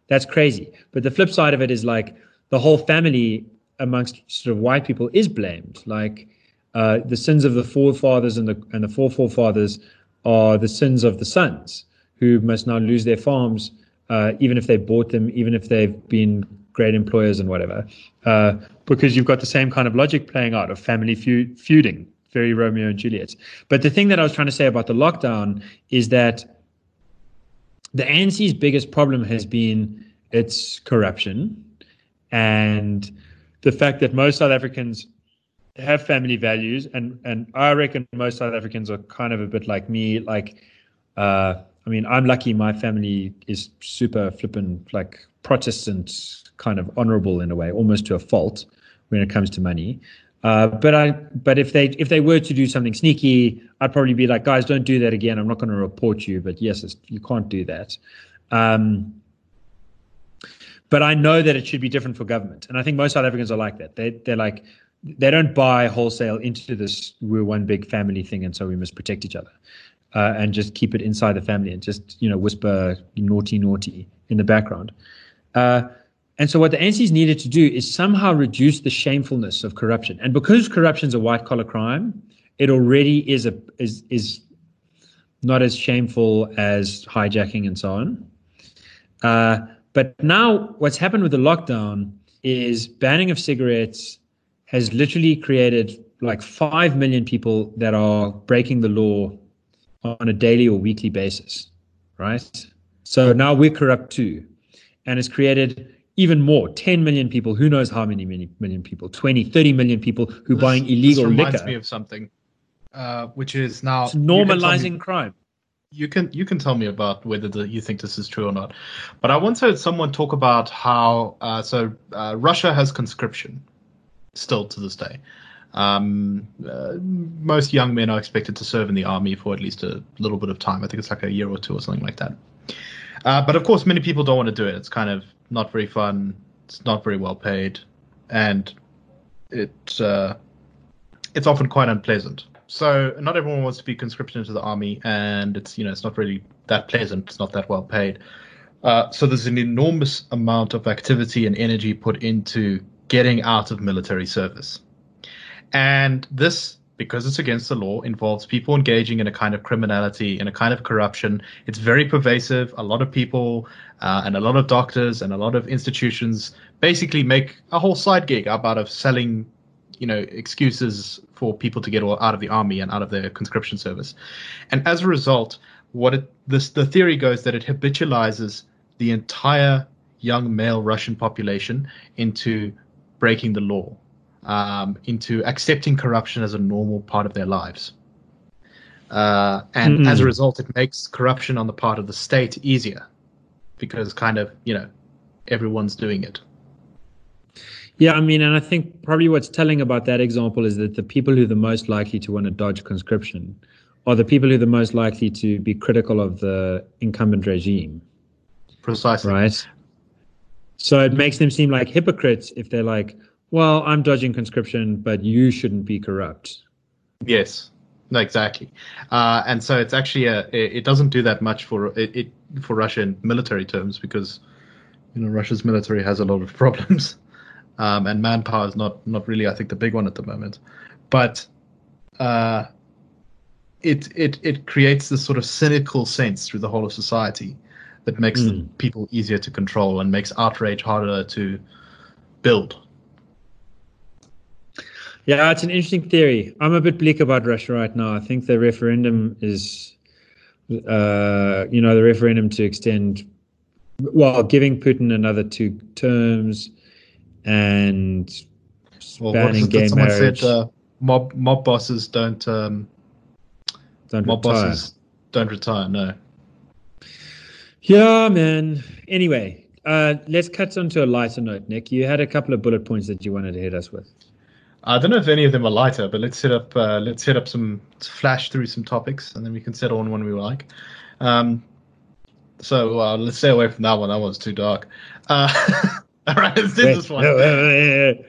That's crazy. But the flip side of it is like the whole family amongst sort of white people is blamed. Like uh, the sins of the forefathers and the and the forefathers are the sins of the sons who must now lose their farms, uh, even if they bought them, even if they've been great employers and whatever, uh, because you've got the same kind of logic playing out of family feud, feuding, very Romeo and Juliet. But the thing that I was trying to say about the lockdown is that the ANC's biggest problem has been its corruption and the fact that most South Africans have family values, and and I reckon most South Africans are kind of a bit like me. Like, uh, I mean, I'm lucky. My family is super flippant, like Protestant, kind of honourable in a way, almost to a fault when it comes to money. Uh, but I, but if they if they were to do something sneaky, I'd probably be like, guys, don't do that again. I'm not going to report you, but yes, you can't do that. Um, but I know that it should be different for government, and I think most South Africans are like that. They they're like, they don't buy wholesale into this we're one big family thing and so we must protect each other uh, and just keep it inside the family and just you know whisper naughty naughty in the background uh, and so what the ANC's needed to do is somehow reduce the shamefulness of corruption and because corruption is a white collar crime it already is a is is not as shameful as hijacking and so on uh, but now what's happened with the lockdown is banning of cigarettes has literally created like 5 million people that are breaking the law on a daily or weekly basis, right? So now we're corrupt too. And has created even more 10 million people, who knows how many, many million people, 20, 30 million people who this, buying illegal this
reminds
liquor.
me of something, uh, which is now
it's normalizing
me,
crime.
You can you can tell me about whether the, you think this is true or not. But I once heard someone talk about how uh, so uh, Russia has conscription, still to this day. Um, uh, most young men are expected to serve in the army for at least a little bit of time. I think it's like a year or two or something like that. Uh, but of course, many people don't want to do it. It's kind of not very fun. It's not very well paid, and it uh, it's often quite unpleasant. So not everyone wants to be conscripted into the army, and it's you know it's not really that pleasant. It's not that well paid. Uh, so there's an enormous amount of activity and energy put into getting out of military service. And this, because it's against the law, involves people engaging in a kind of criminality, in a kind of corruption. It's very pervasive. A lot of people uh, and a lot of doctors and a lot of institutions basically make a whole side gig up out of selling, you know, excuses for people to get out of the army and out of their conscription service. And as a result, what it, this the theory goes that it habitualizes the entire young male Russian population into breaking the law, um, into accepting corruption as a normal part of their lives. Uh, and mm. as a result, it makes corruption on the part of the state easier because kind of, you know, everyone's doing it.
Yeah, I mean, and I think probably what's telling about that example is that the people who are the most likely to want to dodge conscription are the people who are the most likely to be critical of the incumbent regime.
Precisely.
Right. So it makes them seem like hypocrites if they're like, well, I'm dodging conscription, but you shouldn't be corrupt.
Yes, no, exactly. Uh, and so it's actually a, it doesn't do that much for it, it for Russia in military terms because you know Russia's military has a lot of (laughs) problems, um, and manpower is not not really I think the big one at the moment, but uh, it it it creates this sort of cynical sense through the whole of society that makes mm. people easier to control and makes outrage harder to build.
Yeah, it's an interesting theory. I'm a bit bleak about Russia right now. I think the referendum is, uh, you know, the referendum to extend, well, giving Putin another two terms and well, banning gay marriage. Said, uh,
mob mob bosses don't um,
Don't
mob
retire.
bosses don't retire. No.
Yeah, man. Anyway, uh, let's cut on to a lighter note, Nick. You had a couple of bullet points that you wanted to hit us with.
I don't know if any of them are lighter, but let's set up uh, let's set up some flash through some topics, and then we can settle on one we like. Um, so uh, let's stay away from that one. That one's too dark. Uh, (laughs) all right, let's do this one.
No, wait, wait, wait,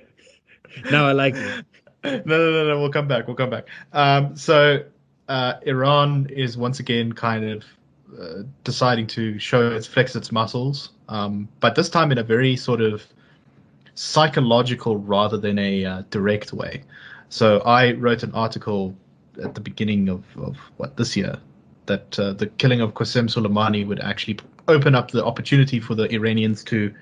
wait. now I like it. (laughs)
no, no, no, no. We'll come back. We'll come back. Um, so uh, Iran is once again kind of uh, deciding to show its flex its muscles, um, but this time in a very sort of psychological rather than a uh, direct way. So I wrote an article at the beginning of, of what this year that uh, the killing of Qasem Soleimani would actually open up the opportunity for the Iranians to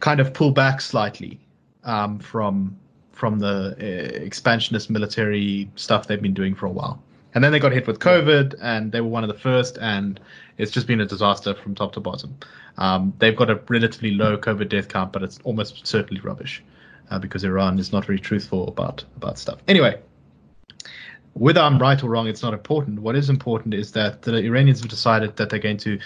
kind of pull back slightly um, from from the uh, expansionist military stuff they've been doing for a while. And then they got hit with COVID, and they were one of the first, and it's just been a disaster from top to bottom. Um, they've got a relatively low COVID death count, but it's almost certainly rubbish uh, because Iran is not very truthful about about stuff. Anyway, whether I'm right or wrong, it's not important. What is important is that the Iranians have decided that they're going to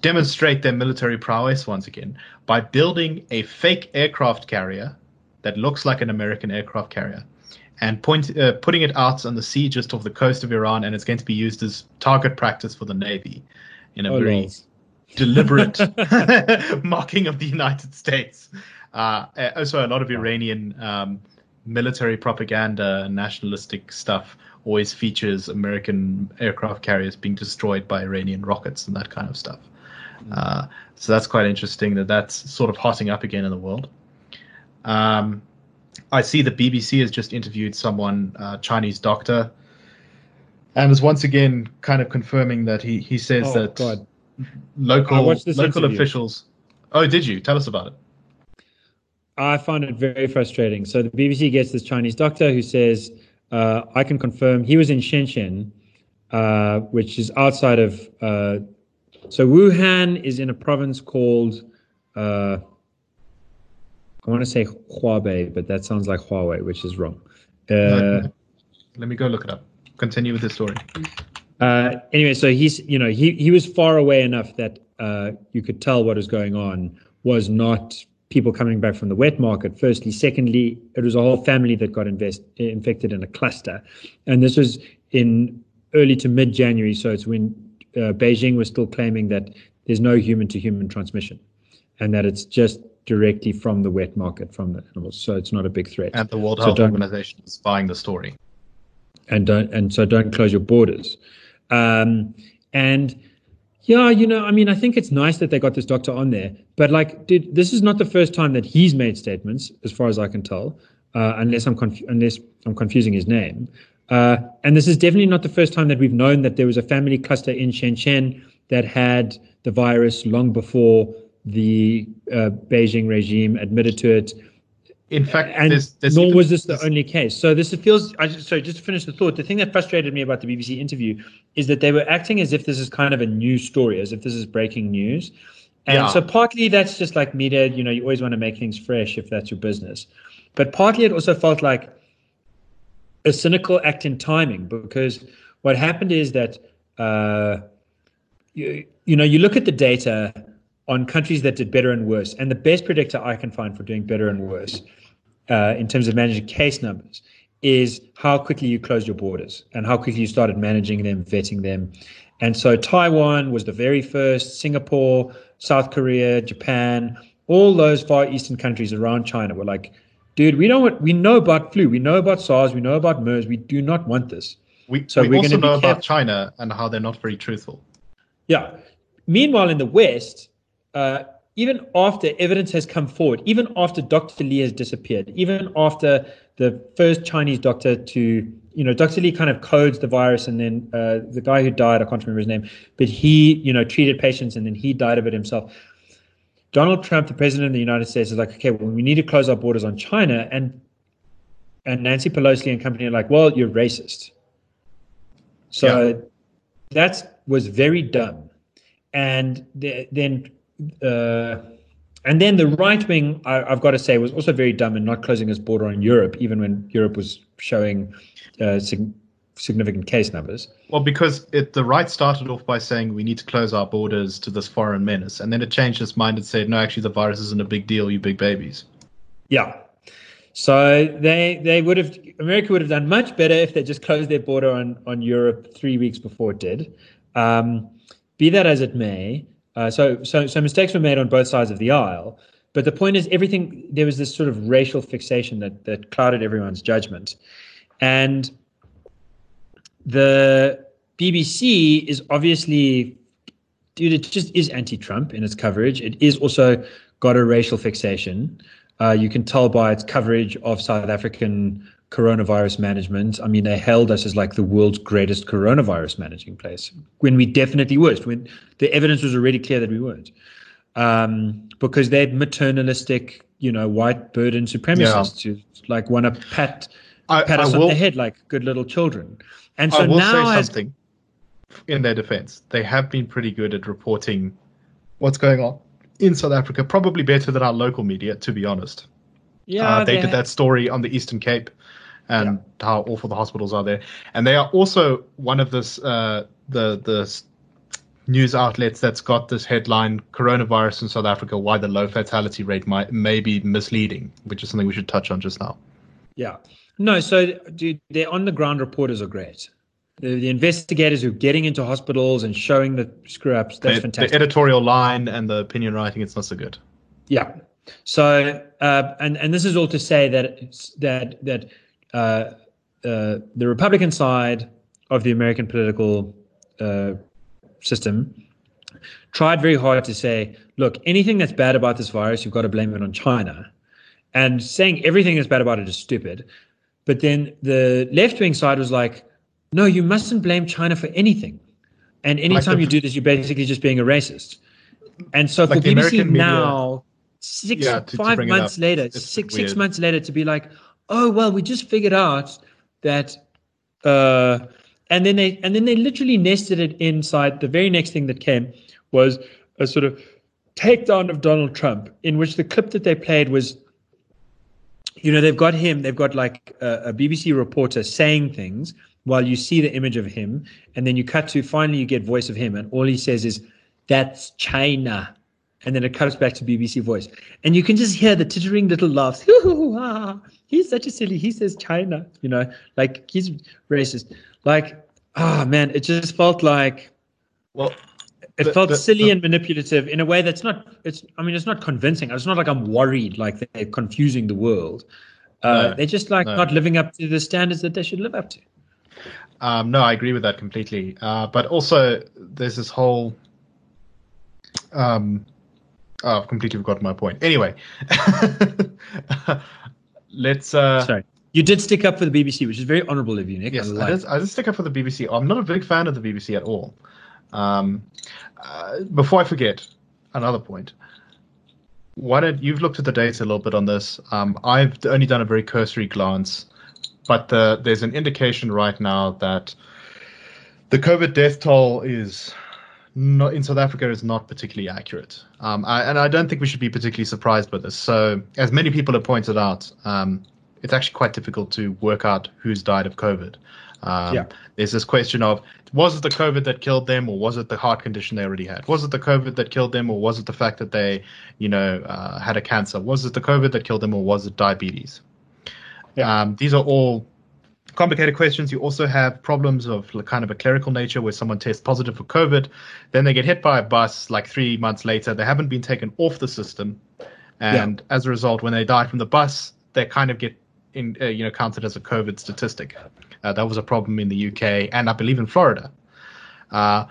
demonstrate their military prowess once again by building a fake aircraft carrier that looks like an American aircraft carrier and point, uh, putting it out on the sea just off the coast of Iran, and it's going to be used as target practice for the Navy in a
Oh,
very deliberate (laughs) (laughs) mocking of the United States. Uh, uh, also, a lot of Iranian um, military propaganda and nationalistic stuff always features American aircraft carriers being destroyed by Iranian rockets and that kind of stuff. Uh, so that's quite interesting that that's sort of hotting up again in the world. Um, I see the BBC has just interviewed someone, uh, Chinese doctor, and is once again kind of confirming that he, he says
Oh,
that
God.
Local local
interview.
officials. Oh, did you? Tell us about it.
I find it very frustrating. So the BBC gets this Chinese doctor who says, uh, I can confirm he was in Shenzhen, uh, which is outside of. Uh, so Wuhan is in a province called. Uh, I want to say Huabei, but that sounds like Huawei, which is wrong. Uh,
Let me go look it up. Continue with the story.
uh, anyway, so he's you know he he was far away enough that uh, you could tell what was going on was not people coming back from the wet market. Firstly, secondly, it was a whole family that got invest, infected in a cluster, and this was in early to mid January. So it's when uh, Beijing was still claiming that there's no human to human transmission, and that it's just directly from the wet market from the animals. So it's not a big threat
And the World Health
don't-
Organization is buying the story.
And don't and so don't close your borders. Um and yeah you know i mean i think it's nice that they got this doctor on there but like dude this is not the first time that he's made statements as far as i can tell uh, unless i'm conf- unless i'm confusing his name. Uh, and this is definitely not the first time that we've known that there was a family cluster in Shenzhen that had the virus long before the uh, Beijing regime admitted to it
In fact,
and
there's, there's
nor
even-
was this the only case. So this feels. I just, sorry, just to finish the thought. The thing that frustrated me about the BBC interview is that they were acting as if this is kind of a new story, as if this is breaking news. And
Yeah.
so partly that's just like media. You know, you always want to make things fresh if that's your business. But partly it also felt like a cynical act in timing because what happened is that uh, you, you know you look at the data on countries that did better and worse, and the best predictor I can find for doing better and worse uh, in terms of managing case numbers is how quickly you closed your borders and how quickly you started managing them, vetting them. And so Taiwan was the very first, Singapore, South Korea, Japan, all those far eastern countries around China were like, dude, we know what we know about flu, we know about SARS, we know about MERS, we do not want this.
we,
so
we
we're
also know about. China and how they're not very truthful.
Yeah. Meanwhile, in the West, uh, even after evidence has come forward, even after Dr. Lee has disappeared, even after the first Chinese doctor to, you know, Dr. Lee kind of codes the virus, and then uh, the guy who died, I can't remember his name, but he, you know, treated patients and then he died of it himself. Donald Trump, the president of the United States, is like, okay, well, we need to close our borders on China, and and Nancy Pelosi and company are like, well, you're racist. So that was very dumb. And the, then, uh, and then the right wing, I, I've got to say, was also very dumb in not closing its border on Europe, even when Europe was showing uh, sig- significant case numbers.
Well, because it, the right started off by saying we need to close our borders to this foreign menace, and then it changed its mind and said, no, actually, the virus isn't a big deal, you big babies.
Yeah. So they they would have America would have done much better if they just closed their border on on Europe three weeks before it did. Um, be that as it may, uh, so so so mistakes were made on both sides of the aisle. But the point is, everything there was this sort of racial fixation that that clouded everyone's judgment, and the BBC is obviously, dude, it just is anti-Trump in its coverage. It is also got a racial fixation. Uh, you can tell by its coverage of South African coronavirus management. I mean, they held us as like the world's greatest coronavirus managing place when we definitely weren't. When the evidence was already clear that we weren't, um, because they're maternalistic, you know, white burden supremacists yeah. who like want to pat I, pat us I will, on the head like good little children. And so
I will
now,
say something in their defense. They have been pretty good at reporting what's going on in South Africa, probably better than our local media, to be honest.
Yeah,
uh, they, they did that story on the Eastern Cape and yeah. how awful the hospitals are there. And they are also one of this uh, the the news outlets that's got this headline: "Coronavirus in South Africa: Why the low fatality rate might may be misleading," which is something we should touch on just now.
Yeah, no. So, dude, their on the ground reporters are great. The, the, investigators who are getting into hospitals and showing the screw ups. That's
the,
fantastic.
The editorial line and the opinion writing, it's not so good.
Yeah. So, uh, and and this is all to say that that that uh, uh, the Republican side of the American political uh, system tried very hard to say, look, anything that's bad about this virus, you've got to blame it on China. And saying everything that's bad about it is stupid. But then the left wing side was like, no, you mustn't blame China for anything. And anytime like you do this, you're basically just being a racist. And so like for BBC now, six, yeah, to, five to months later, six, six months later, to be like, oh well, we just figured out that, uh, and then they and then they literally nested it inside. The very next thing that came was a sort of takedown of Donald Trump, in which the clip that they played was you know they've got him they've got like a, a, bbc reporter saying things while you see the image of him and then you cut to finally you get voice of him and all he says is that's china and then it cuts back to bbc voice. And you can just hear the tittering little laughs. He's such a silly he says china you know like he's racist. Like ah oh, man it just felt like
well
it the, felt the, silly the, and manipulative in a way that's not it's i mean it's not convincing. It's not like i'm worried like they're confusing the world. Uh, no, they're just like no. not living up to the standards that they should live up to.
Um, no i agree with that completely. Uh, but also there's this whole um, oh, i've completely forgotten my point. Anyway (laughs) let's uh,
sorry. You did stick up for the bbc which is very honorable of you nick.
Yes I, I, did, I did stick up for the bbc i'm not a big fan of the bbc at all. Um, uh, before I forget, another point. Why don't you've looked at the data a little bit on this? Um, I've only done a very cursory glance, but the, there's an indication right now that the COVID death toll is not, in South Africa is not particularly accurate, um, I, and I don't think we should be particularly surprised by this. So, as many people have pointed out, um, it's actually quite difficult to work out who's died of COVID. Um, yeah. There's this question of was it the COVID that killed them, or was it the heart condition they already had? Was it the COVID that killed them, or was it the fact that they, you know, uh, had a cancer? Was it the COVID that killed them, or was it diabetes? Yeah. Um, these are all complicated questions. You also have problems of kind of a clerical nature where someone tests positive for COVID, then they get hit by a bus like three months later. They haven't been taken off the system, and yeah. as a result, when they die from the bus, they kind of get in, uh, you know, counted as a COVID statistic. Uh, that was a problem in the UK and I believe in Florida. Uh,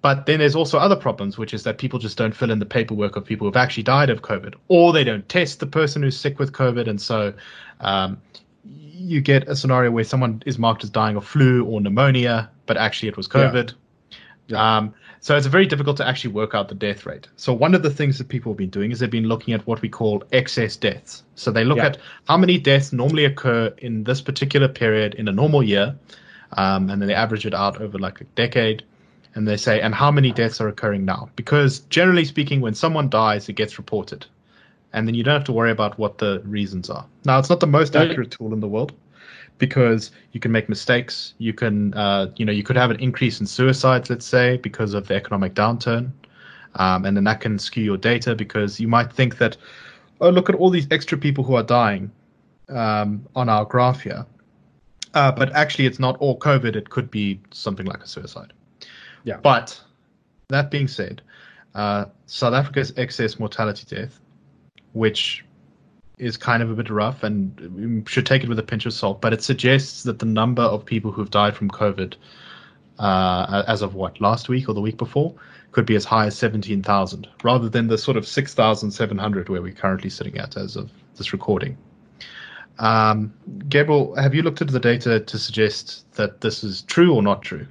but then there's also other problems, which is that people just don't fill in the paperwork of people who've actually died of COVID, or they don't test the person who's sick with COVID, and so um, you get a scenario where someone is marked as dying of flu or pneumonia, but actually it was COVID. Yeah. Yeah. Um, so it's very difficult to actually work out the death rate. So one of the things that people have been doing is they've been looking at what we call excess deaths. So they look yeah. at how many deaths normally occur in this particular period in a normal year, um, and then they average it out over like a decade, and they say, and how many deaths are occurring now? Because generally speaking, when someone dies, it gets reported, and then you don't have to worry about what the reasons are. Now, it's not the most accurate tool in the world, because you can make mistakes. You can, uh, you know, you could have an increase in suicides, let's say, because of the economic downturn, um, and then that can skew your data because you might think that, oh, look at all these extra people who are dying um, on our graph here, uh, but actually it's not all COVID. It could be something like a suicide.
Yeah.
But that being said, uh, South Africa's excess mortality death, which is kind of a bit rough and should take it with a pinch of salt, but it suggests that the number of people who've died from COVID, uh, as of what, last week or the week before, could be as high as 17,000, rather than the sort of 6,700 where we're currently sitting at as of this recording. Um, Gabriel, have you looked into the data to suggest that this is true or not true?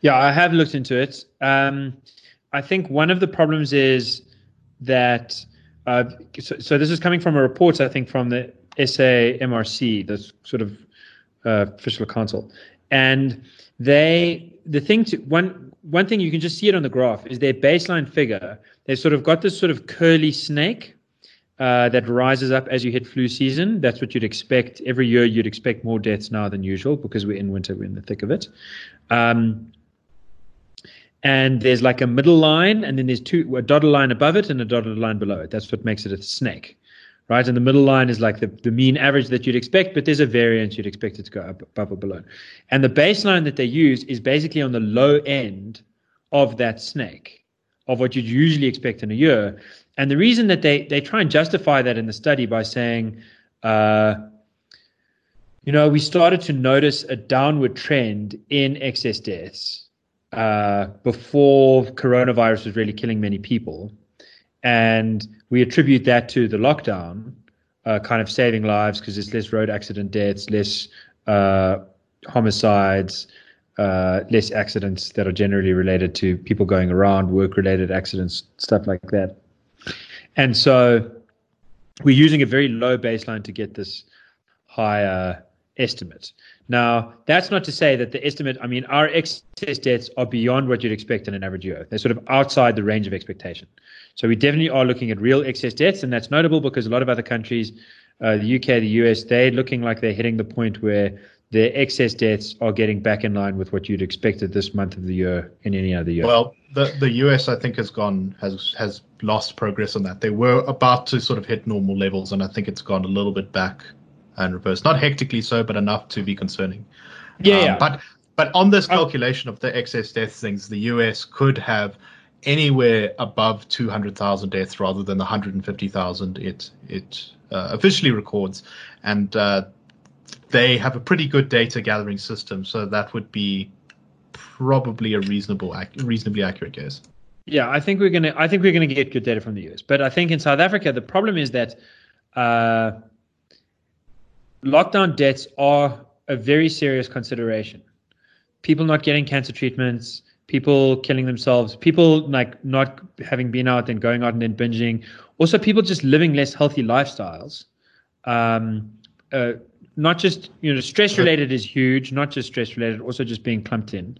Yeah, I have looked into it. Um, I think one of the problems is that. Uh, so, so, this is coming from a report, I think, from the SAMRC, the sort of uh, official council, and they the thing to one one thing you can just see it on the graph is their baseline figure. They've sort of got this sort of curly snake uh, that rises up as you hit flu season. That's what you'd expect every year. You'd expect more deaths now than usual because we're in winter. We're in the thick of it. Um, and there's like a middle line, and then there's two a dotted line above it and a dotted line below it. That's what makes it a snake, right? And the middle line is like the, the mean average that you'd expect, but there's a variance you'd expect it to go up above or below. And the baseline that they use is basically on the low end of that snake, of what you'd usually expect in a year. And the reason that they they try and justify that in the study by saying. Uh, you know, we started to notice a downward trend in excess deaths uh, before coronavirus was really killing many people. And we attribute that to the lockdown, uh, kind of saving lives because there's less road accident deaths, less uh, homicides, uh, less accidents that are generally related to people going around, work related accidents, stuff like that. And so we're using a very low baseline to get this higher estimate. Now, that's not to say that the estimate, I mean, our excess deaths are beyond what you'd expect in an average year. They're sort of outside the range of expectation. So we definitely are looking at real excess deaths, and that's notable because a lot of other countries, uh, the UK, the US, they're looking like they're hitting the point where their excess deaths are getting back in line with what you'd expect at this month of the year in any other year.
Well, the the US I think has gone has has lost progress on that. They were about to sort of hit normal levels, and I think it's gone a little bit back and reverse. Not hectically so, but enough to be concerning.
Yeah, um, yeah.
But but on this oh. calculation of the excess deaths things, the US could have anywhere above 200,000 deaths rather than the 150,000 it it uh, officially records, and uh, they have a pretty good data gathering system, so that would be probably a reasonable, reasonably accurate guess.
Yeah, I think we're gonna. I think we're gonna get good data from the US, but I think in South Africa the problem is that. Uh, lockdown deaths are a very serious consideration. People not getting cancer treatments, people killing themselves, people like not having been out and going out and then binging. Also, people just living less healthy lifestyles. Um, uh, not just you know stress related is huge, not just stress related, also just being clumped in.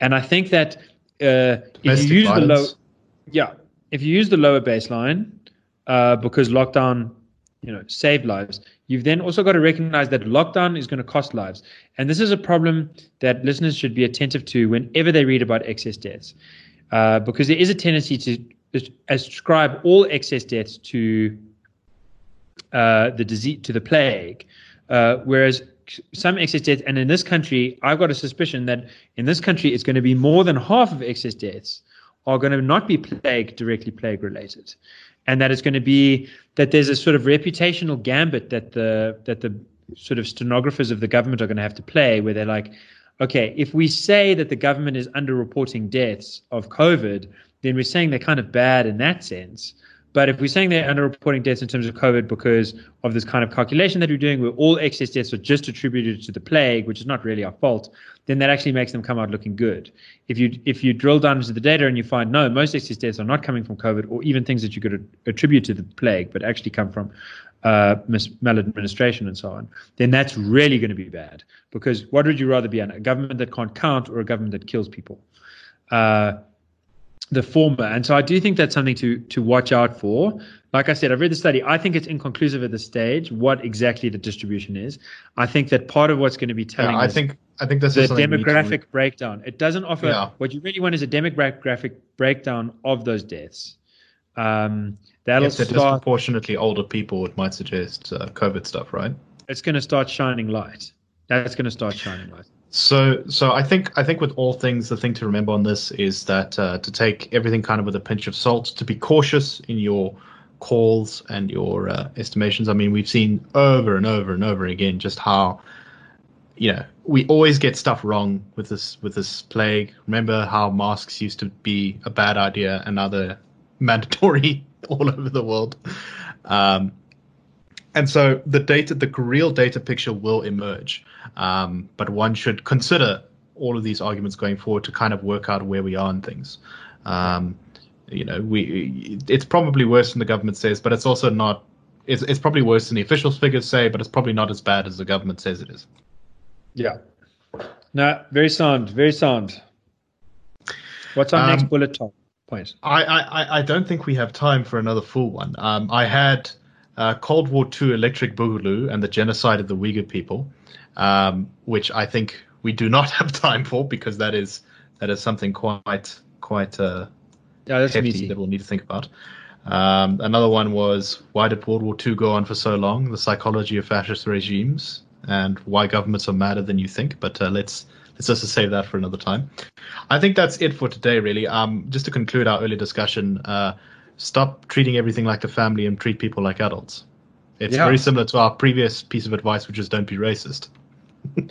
And I think that uh, if you use violence. the low, yeah, if you use the lower baseline, uh, because lockdown, you know, save lives, You've then also got to recognize that lockdown is going to cost lives. And this is a problem that listeners should be attentive to whenever they read about excess deaths, uh, because there is a tendency to ascribe all excess deaths to uh, the disease, to the plague, uh, whereas some excess deaths, and in this country, I've got a suspicion that in this country, it's going to be more than half of excess deaths are going to not be plague directly plague related. And that it's going to be that there's a sort of reputational gambit that the that the sort of stenographers of the government are going to have to play, where they're like, okay, if we say that the government is underreporting deaths of COVID, then we're saying they're kind of bad in that sense. But if we're saying they're underreporting deaths in terms of COVID because of this kind of calculation that we're doing, where all excess deaths are just attributed to the plague, which is not really our fault, then that actually makes them come out looking good. If you if you drill down into the data and you find no, most excess deaths are not coming from COVID or even things that you could attribute to the plague, but actually come from uh, maladministration and so on, then that's really going to be bad. Because what would you rather be on? A government that can't count or a government that kills people? Uh, the former. And so I do think that's something to to watch out for. Like I said, I've read the study. I think it's inconclusive at this stage what exactly the distribution is. I think that part of what's going to be telling
Yeah, I think I think this
the
is something to
demographic breakdown. It doesn't offer
Yeah.
what you really want is a demographic breakdown of those deaths. Um, that'll
they're
start.
disproportionately older people, it might suggest uh, COVID stuff, right?
It's going to start shining light. That's going to start shining light.
So, so I think I think with all things, the thing to remember on this is that uh, to take everything kind of with a pinch of salt, to be cautious in your calls and your uh, estimations. I mean, we've seen over and over and over again just how you know we always get stuff wrong with this with this plague. Remember how masks used to be a bad idea and now they're (laughs) mandatory (laughs) all over the world. Um, and so the data, the real data picture will emerge, um, but one should consider all of these arguments going forward to kind of work out where we are in things. Um, you know, we it's probably worse than the government says, but it's also not. It's it's probably worse than the official figures say, but it's probably not as bad as the government says it is.
Yeah. No, very sound. Very sound. What's our
Um,
next bullet point?
I, I, I- I don't think we have time for another full one. Um, I had uh, Cold War II Electric Boogaloo and the genocide of the Uyghur people, um, which I think we do not (laughs) have time for because that is that is something quite quite uh,
Yeah, that's
hefty
meaty.
that we'll need to think about. Um, another one was why did World War II go on for so long? The psychology of fascist regimes and why governments are madder than you think. But uh, let's let's just save that for another time. I think that's it for today, really. Um, just to conclude our earlier discussion, uh, stop treating everything like a family and treat people like adults. It's
Yeah.
very similar to our previous piece of advice, which is don't be racist. (laughs)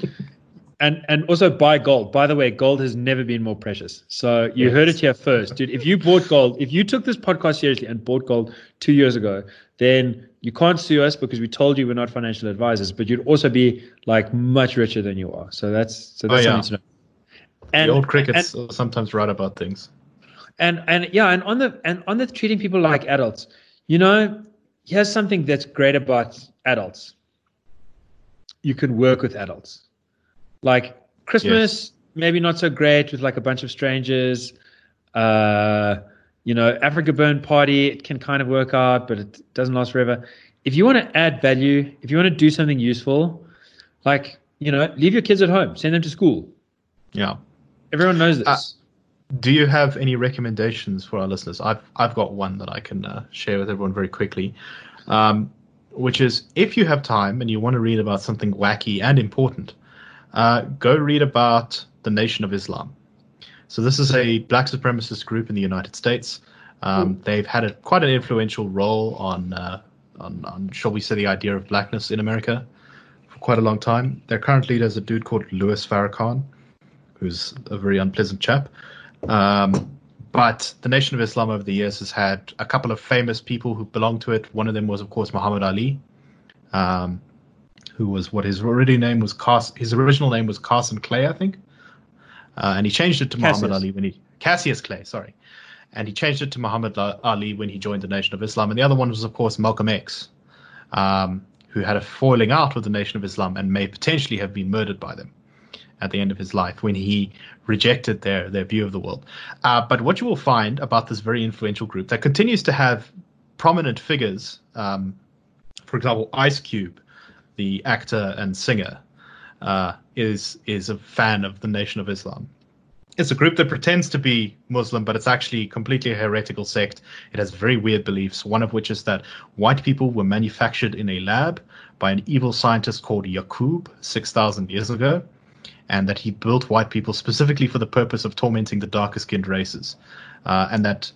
And and also buy gold. By the way, gold has never been more precious. So you heard it here first, dude. If you bought gold, if you took this podcast seriously and bought gold two years ago, then you can't sue us because we told you we're not financial advisors. But you'd also be like much richer than you are. So that's so oh, that's
Oh, yeah.
something to know. And
the old crickets
and-
are sometimes right about things.
And and yeah and on the and on the treating people like adults you know here's something that's great about adults. You can work with adults. Like christmas maybe not so great with like a bunch of strangers. Uh you know AfrikaBurn party it can kind of work out but it doesn't last forever. If you want to add value if you want to do something useful like you know leave your kids at home send them to school.
Yeah.
everyone knows this.
Uh, Do you have any recommendations for our listeners? I've I've got one that I can uh, share with everyone very quickly, um, which is if you have time and you want to read about something wacky and important, uh, go read about the Nation of Islam. So this is a black supremacist group in the United States. Um, they've had a, quite an influential role on, uh, on on shall we say the idea of blackness in America for quite a long time. Their current leader is a dude called Louis Farrakhan, who's a very unpleasant chap. Um, but the Nation of Islam over the years has had a couple of famous people who belong to it. One of them was, of course, Muhammad Ali, um, who was what his original name was. His original name was Carson Clay, I think, uh, and he changed it to Muhammad Ali when he Cassius Clay, sorry, and he changed it to Muhammad Ali when he joined the Nation of Islam. And the other one was, of course, Malcolm X, um, who had a falling out with the Nation of Islam and may potentially have been murdered by them at the end of his life when he rejected their their view of the world. Uh, but what you will find about this very influential group that continues to have prominent figures, um, for example, Ice Cube, the actor and singer, uh, is is a fan of the Nation of Islam. It's a group that pretends to be Muslim, but it's actually completely a heretical sect. It has very weird beliefs, one of which is that white people were manufactured in a lab by an evil scientist called Yaqub 6,000 years ago, and that he built white people specifically for the purpose of tormenting the darker skinned races. Uh, and that,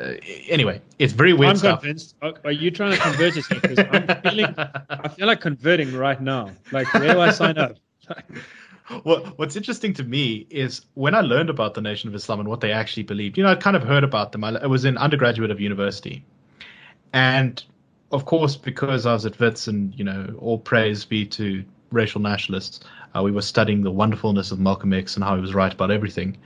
uh, anyway, it's very weird
I'm
stuff.
convinced. Are you trying to convert? 'Cause I'm feeling, I feel like converting right now. Like, where do I sign up? (laughs)
What, what's interesting to me is when I learned about the Nation of Islam and what they actually believed, you know, I'd kind of heard about them. I, I was in undergraduate of university. And of course, because I was at Wits and, you know, all praise be to racial nationalists, uh, we were studying the wonderfulness of Malcolm X and how he was right about everything.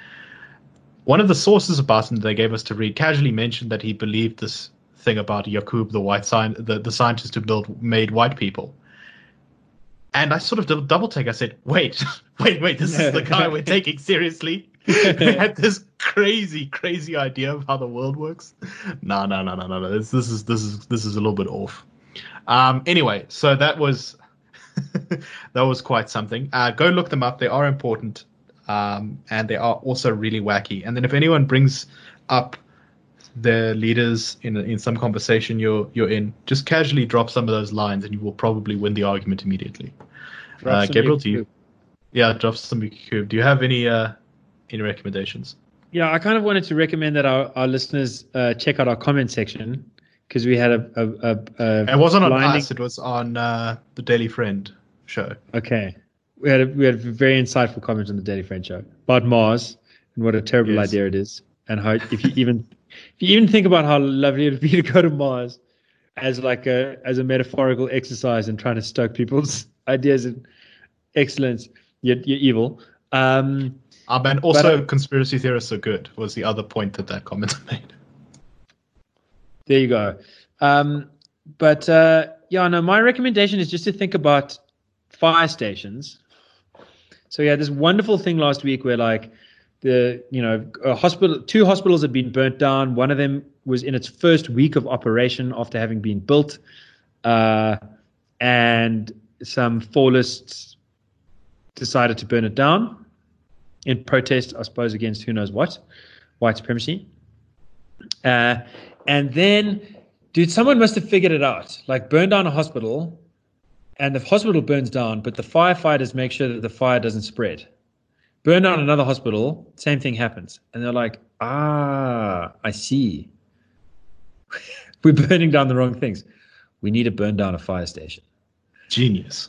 One of the sources about him they gave us to read casually mentioned that he believed this thing about Yaqub, the white sci- the, the scientist who built made white people. And I sort of dou- double take. I said, "Wait, (laughs) wait, wait! This is the guy we're (laughs) taking seriously." they (laughs) had this crazy, crazy idea of how the world works. No, no, no, no, no, no. This, this is this is this is a little bit off. Um, anyway, so that was (laughs) that was quite something. Uh, go look them up; they are important, um, and they are also really wacky. And then if anyone brings up the leaders in in some conversation you're you're in, just casually drop some of those lines, and you will probably win the argument immediately. Uh, Gabriel, do you? Yeah, drop some cube. Do you have any uh, any recommendations?
Yeah, I kind of wanted to recommend that our, our listeners uh, check out our comment section because we had a, a, a, a
it wasn't blinding... on us; it was on uh, the Daily Friend show.
Okay, we had a, we had a very insightful comment on the Daily Friend show about Mars and what a terrible yes. idea it is, and how if you even if you even think about how lovely it would be to go to Mars as like a as a metaphorical exercise and trying to stoke people's (laughs) ideas and excellence, yet you're evil. Um,
um, and also, but, uh, conspiracy theorists are good. Was the other point that that comment (laughs) made?
There you go. Um, but uh, yeah, no, my recommendation is just to think about fire stations. So yeah, this wonderful thing last week where like the you know hospital, two hospitals had been burnt down. One of them was in its first week of operation after having been built, uh, and some fallists decided to burn it down in protest, I suppose, against who knows what, white supremacy. Uh, and then, dude, someone must have figured it out. Like, burn down a hospital, and the hospital burns down, but the firefighters make sure that the fire doesn't spread. Burn down another hospital, same thing happens. And they're like, ah, I see. (laughs) We're burning down the wrong things. We need to burn down a fire station.
Genius.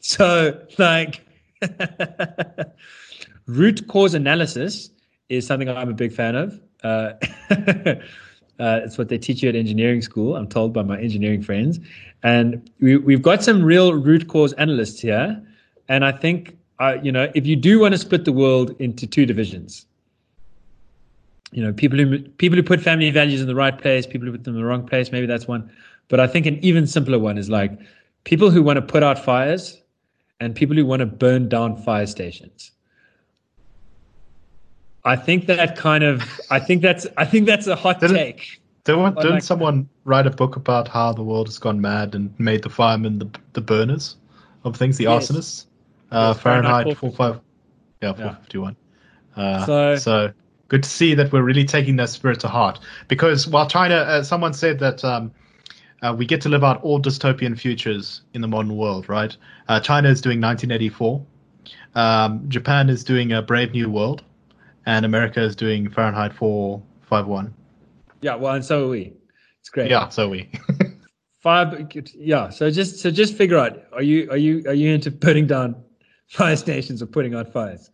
So, like, (laughs) root cause analysis is something I'm a big fan of. Uh, (laughs) uh, it's what they teach you at engineering school, I'm told by my engineering friends. And we, we've got some real root cause analysts here. And I think, uh, you know, if you do want to split the world into two divisions, you know, people who people who put family values in the right place, people who put them in the wrong place, maybe that's one. But I think an even simpler one is like people who want to put out fires and people who want to burn down fire stations. I think that kind of I think that's I think that's a hot didn't, take.
Didn't, didn't like, someone write a book about how the world has gone mad and made the firemen the, the burners of things, the yes. arsonists? Uh, yes, Fahrenheit 45 yeah, 451. Yeah. Uh, so, so good to see that we're really taking that spirit to heart. Because while China, uh, someone said that um, uh, we get to live out all dystopian futures in the modern world, right? Uh, China is doing 1984. Um, Japan is doing a Brave New World, and America is doing Fahrenheit 451.
Yeah, well, and so are we. It's great.
Yeah, so are we. (laughs)
Five. Yeah. So just so just figure out: are you are you are you into putting down (laughs) fire stations or putting out fires?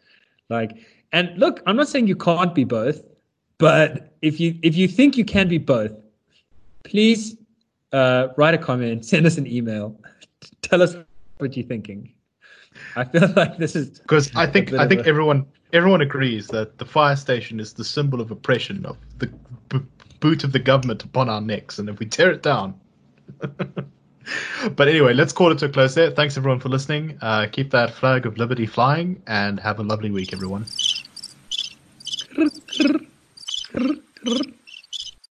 Like, and look, I'm not saying you can't be both, but if you if you think you can be both, please uh, write a comment, send us an email, (laughs) tell us what you're thinking. I feel like this is
because I think I think a... everyone everyone agrees that the fire station is the symbol of oppression, of the b- boot of the government upon our necks. And if we tear it down. (laughs) but anyway, let's call it to a close there. Thanks everyone for listening. Uh, keep that flag of liberty flying and have a lovely week, everyone.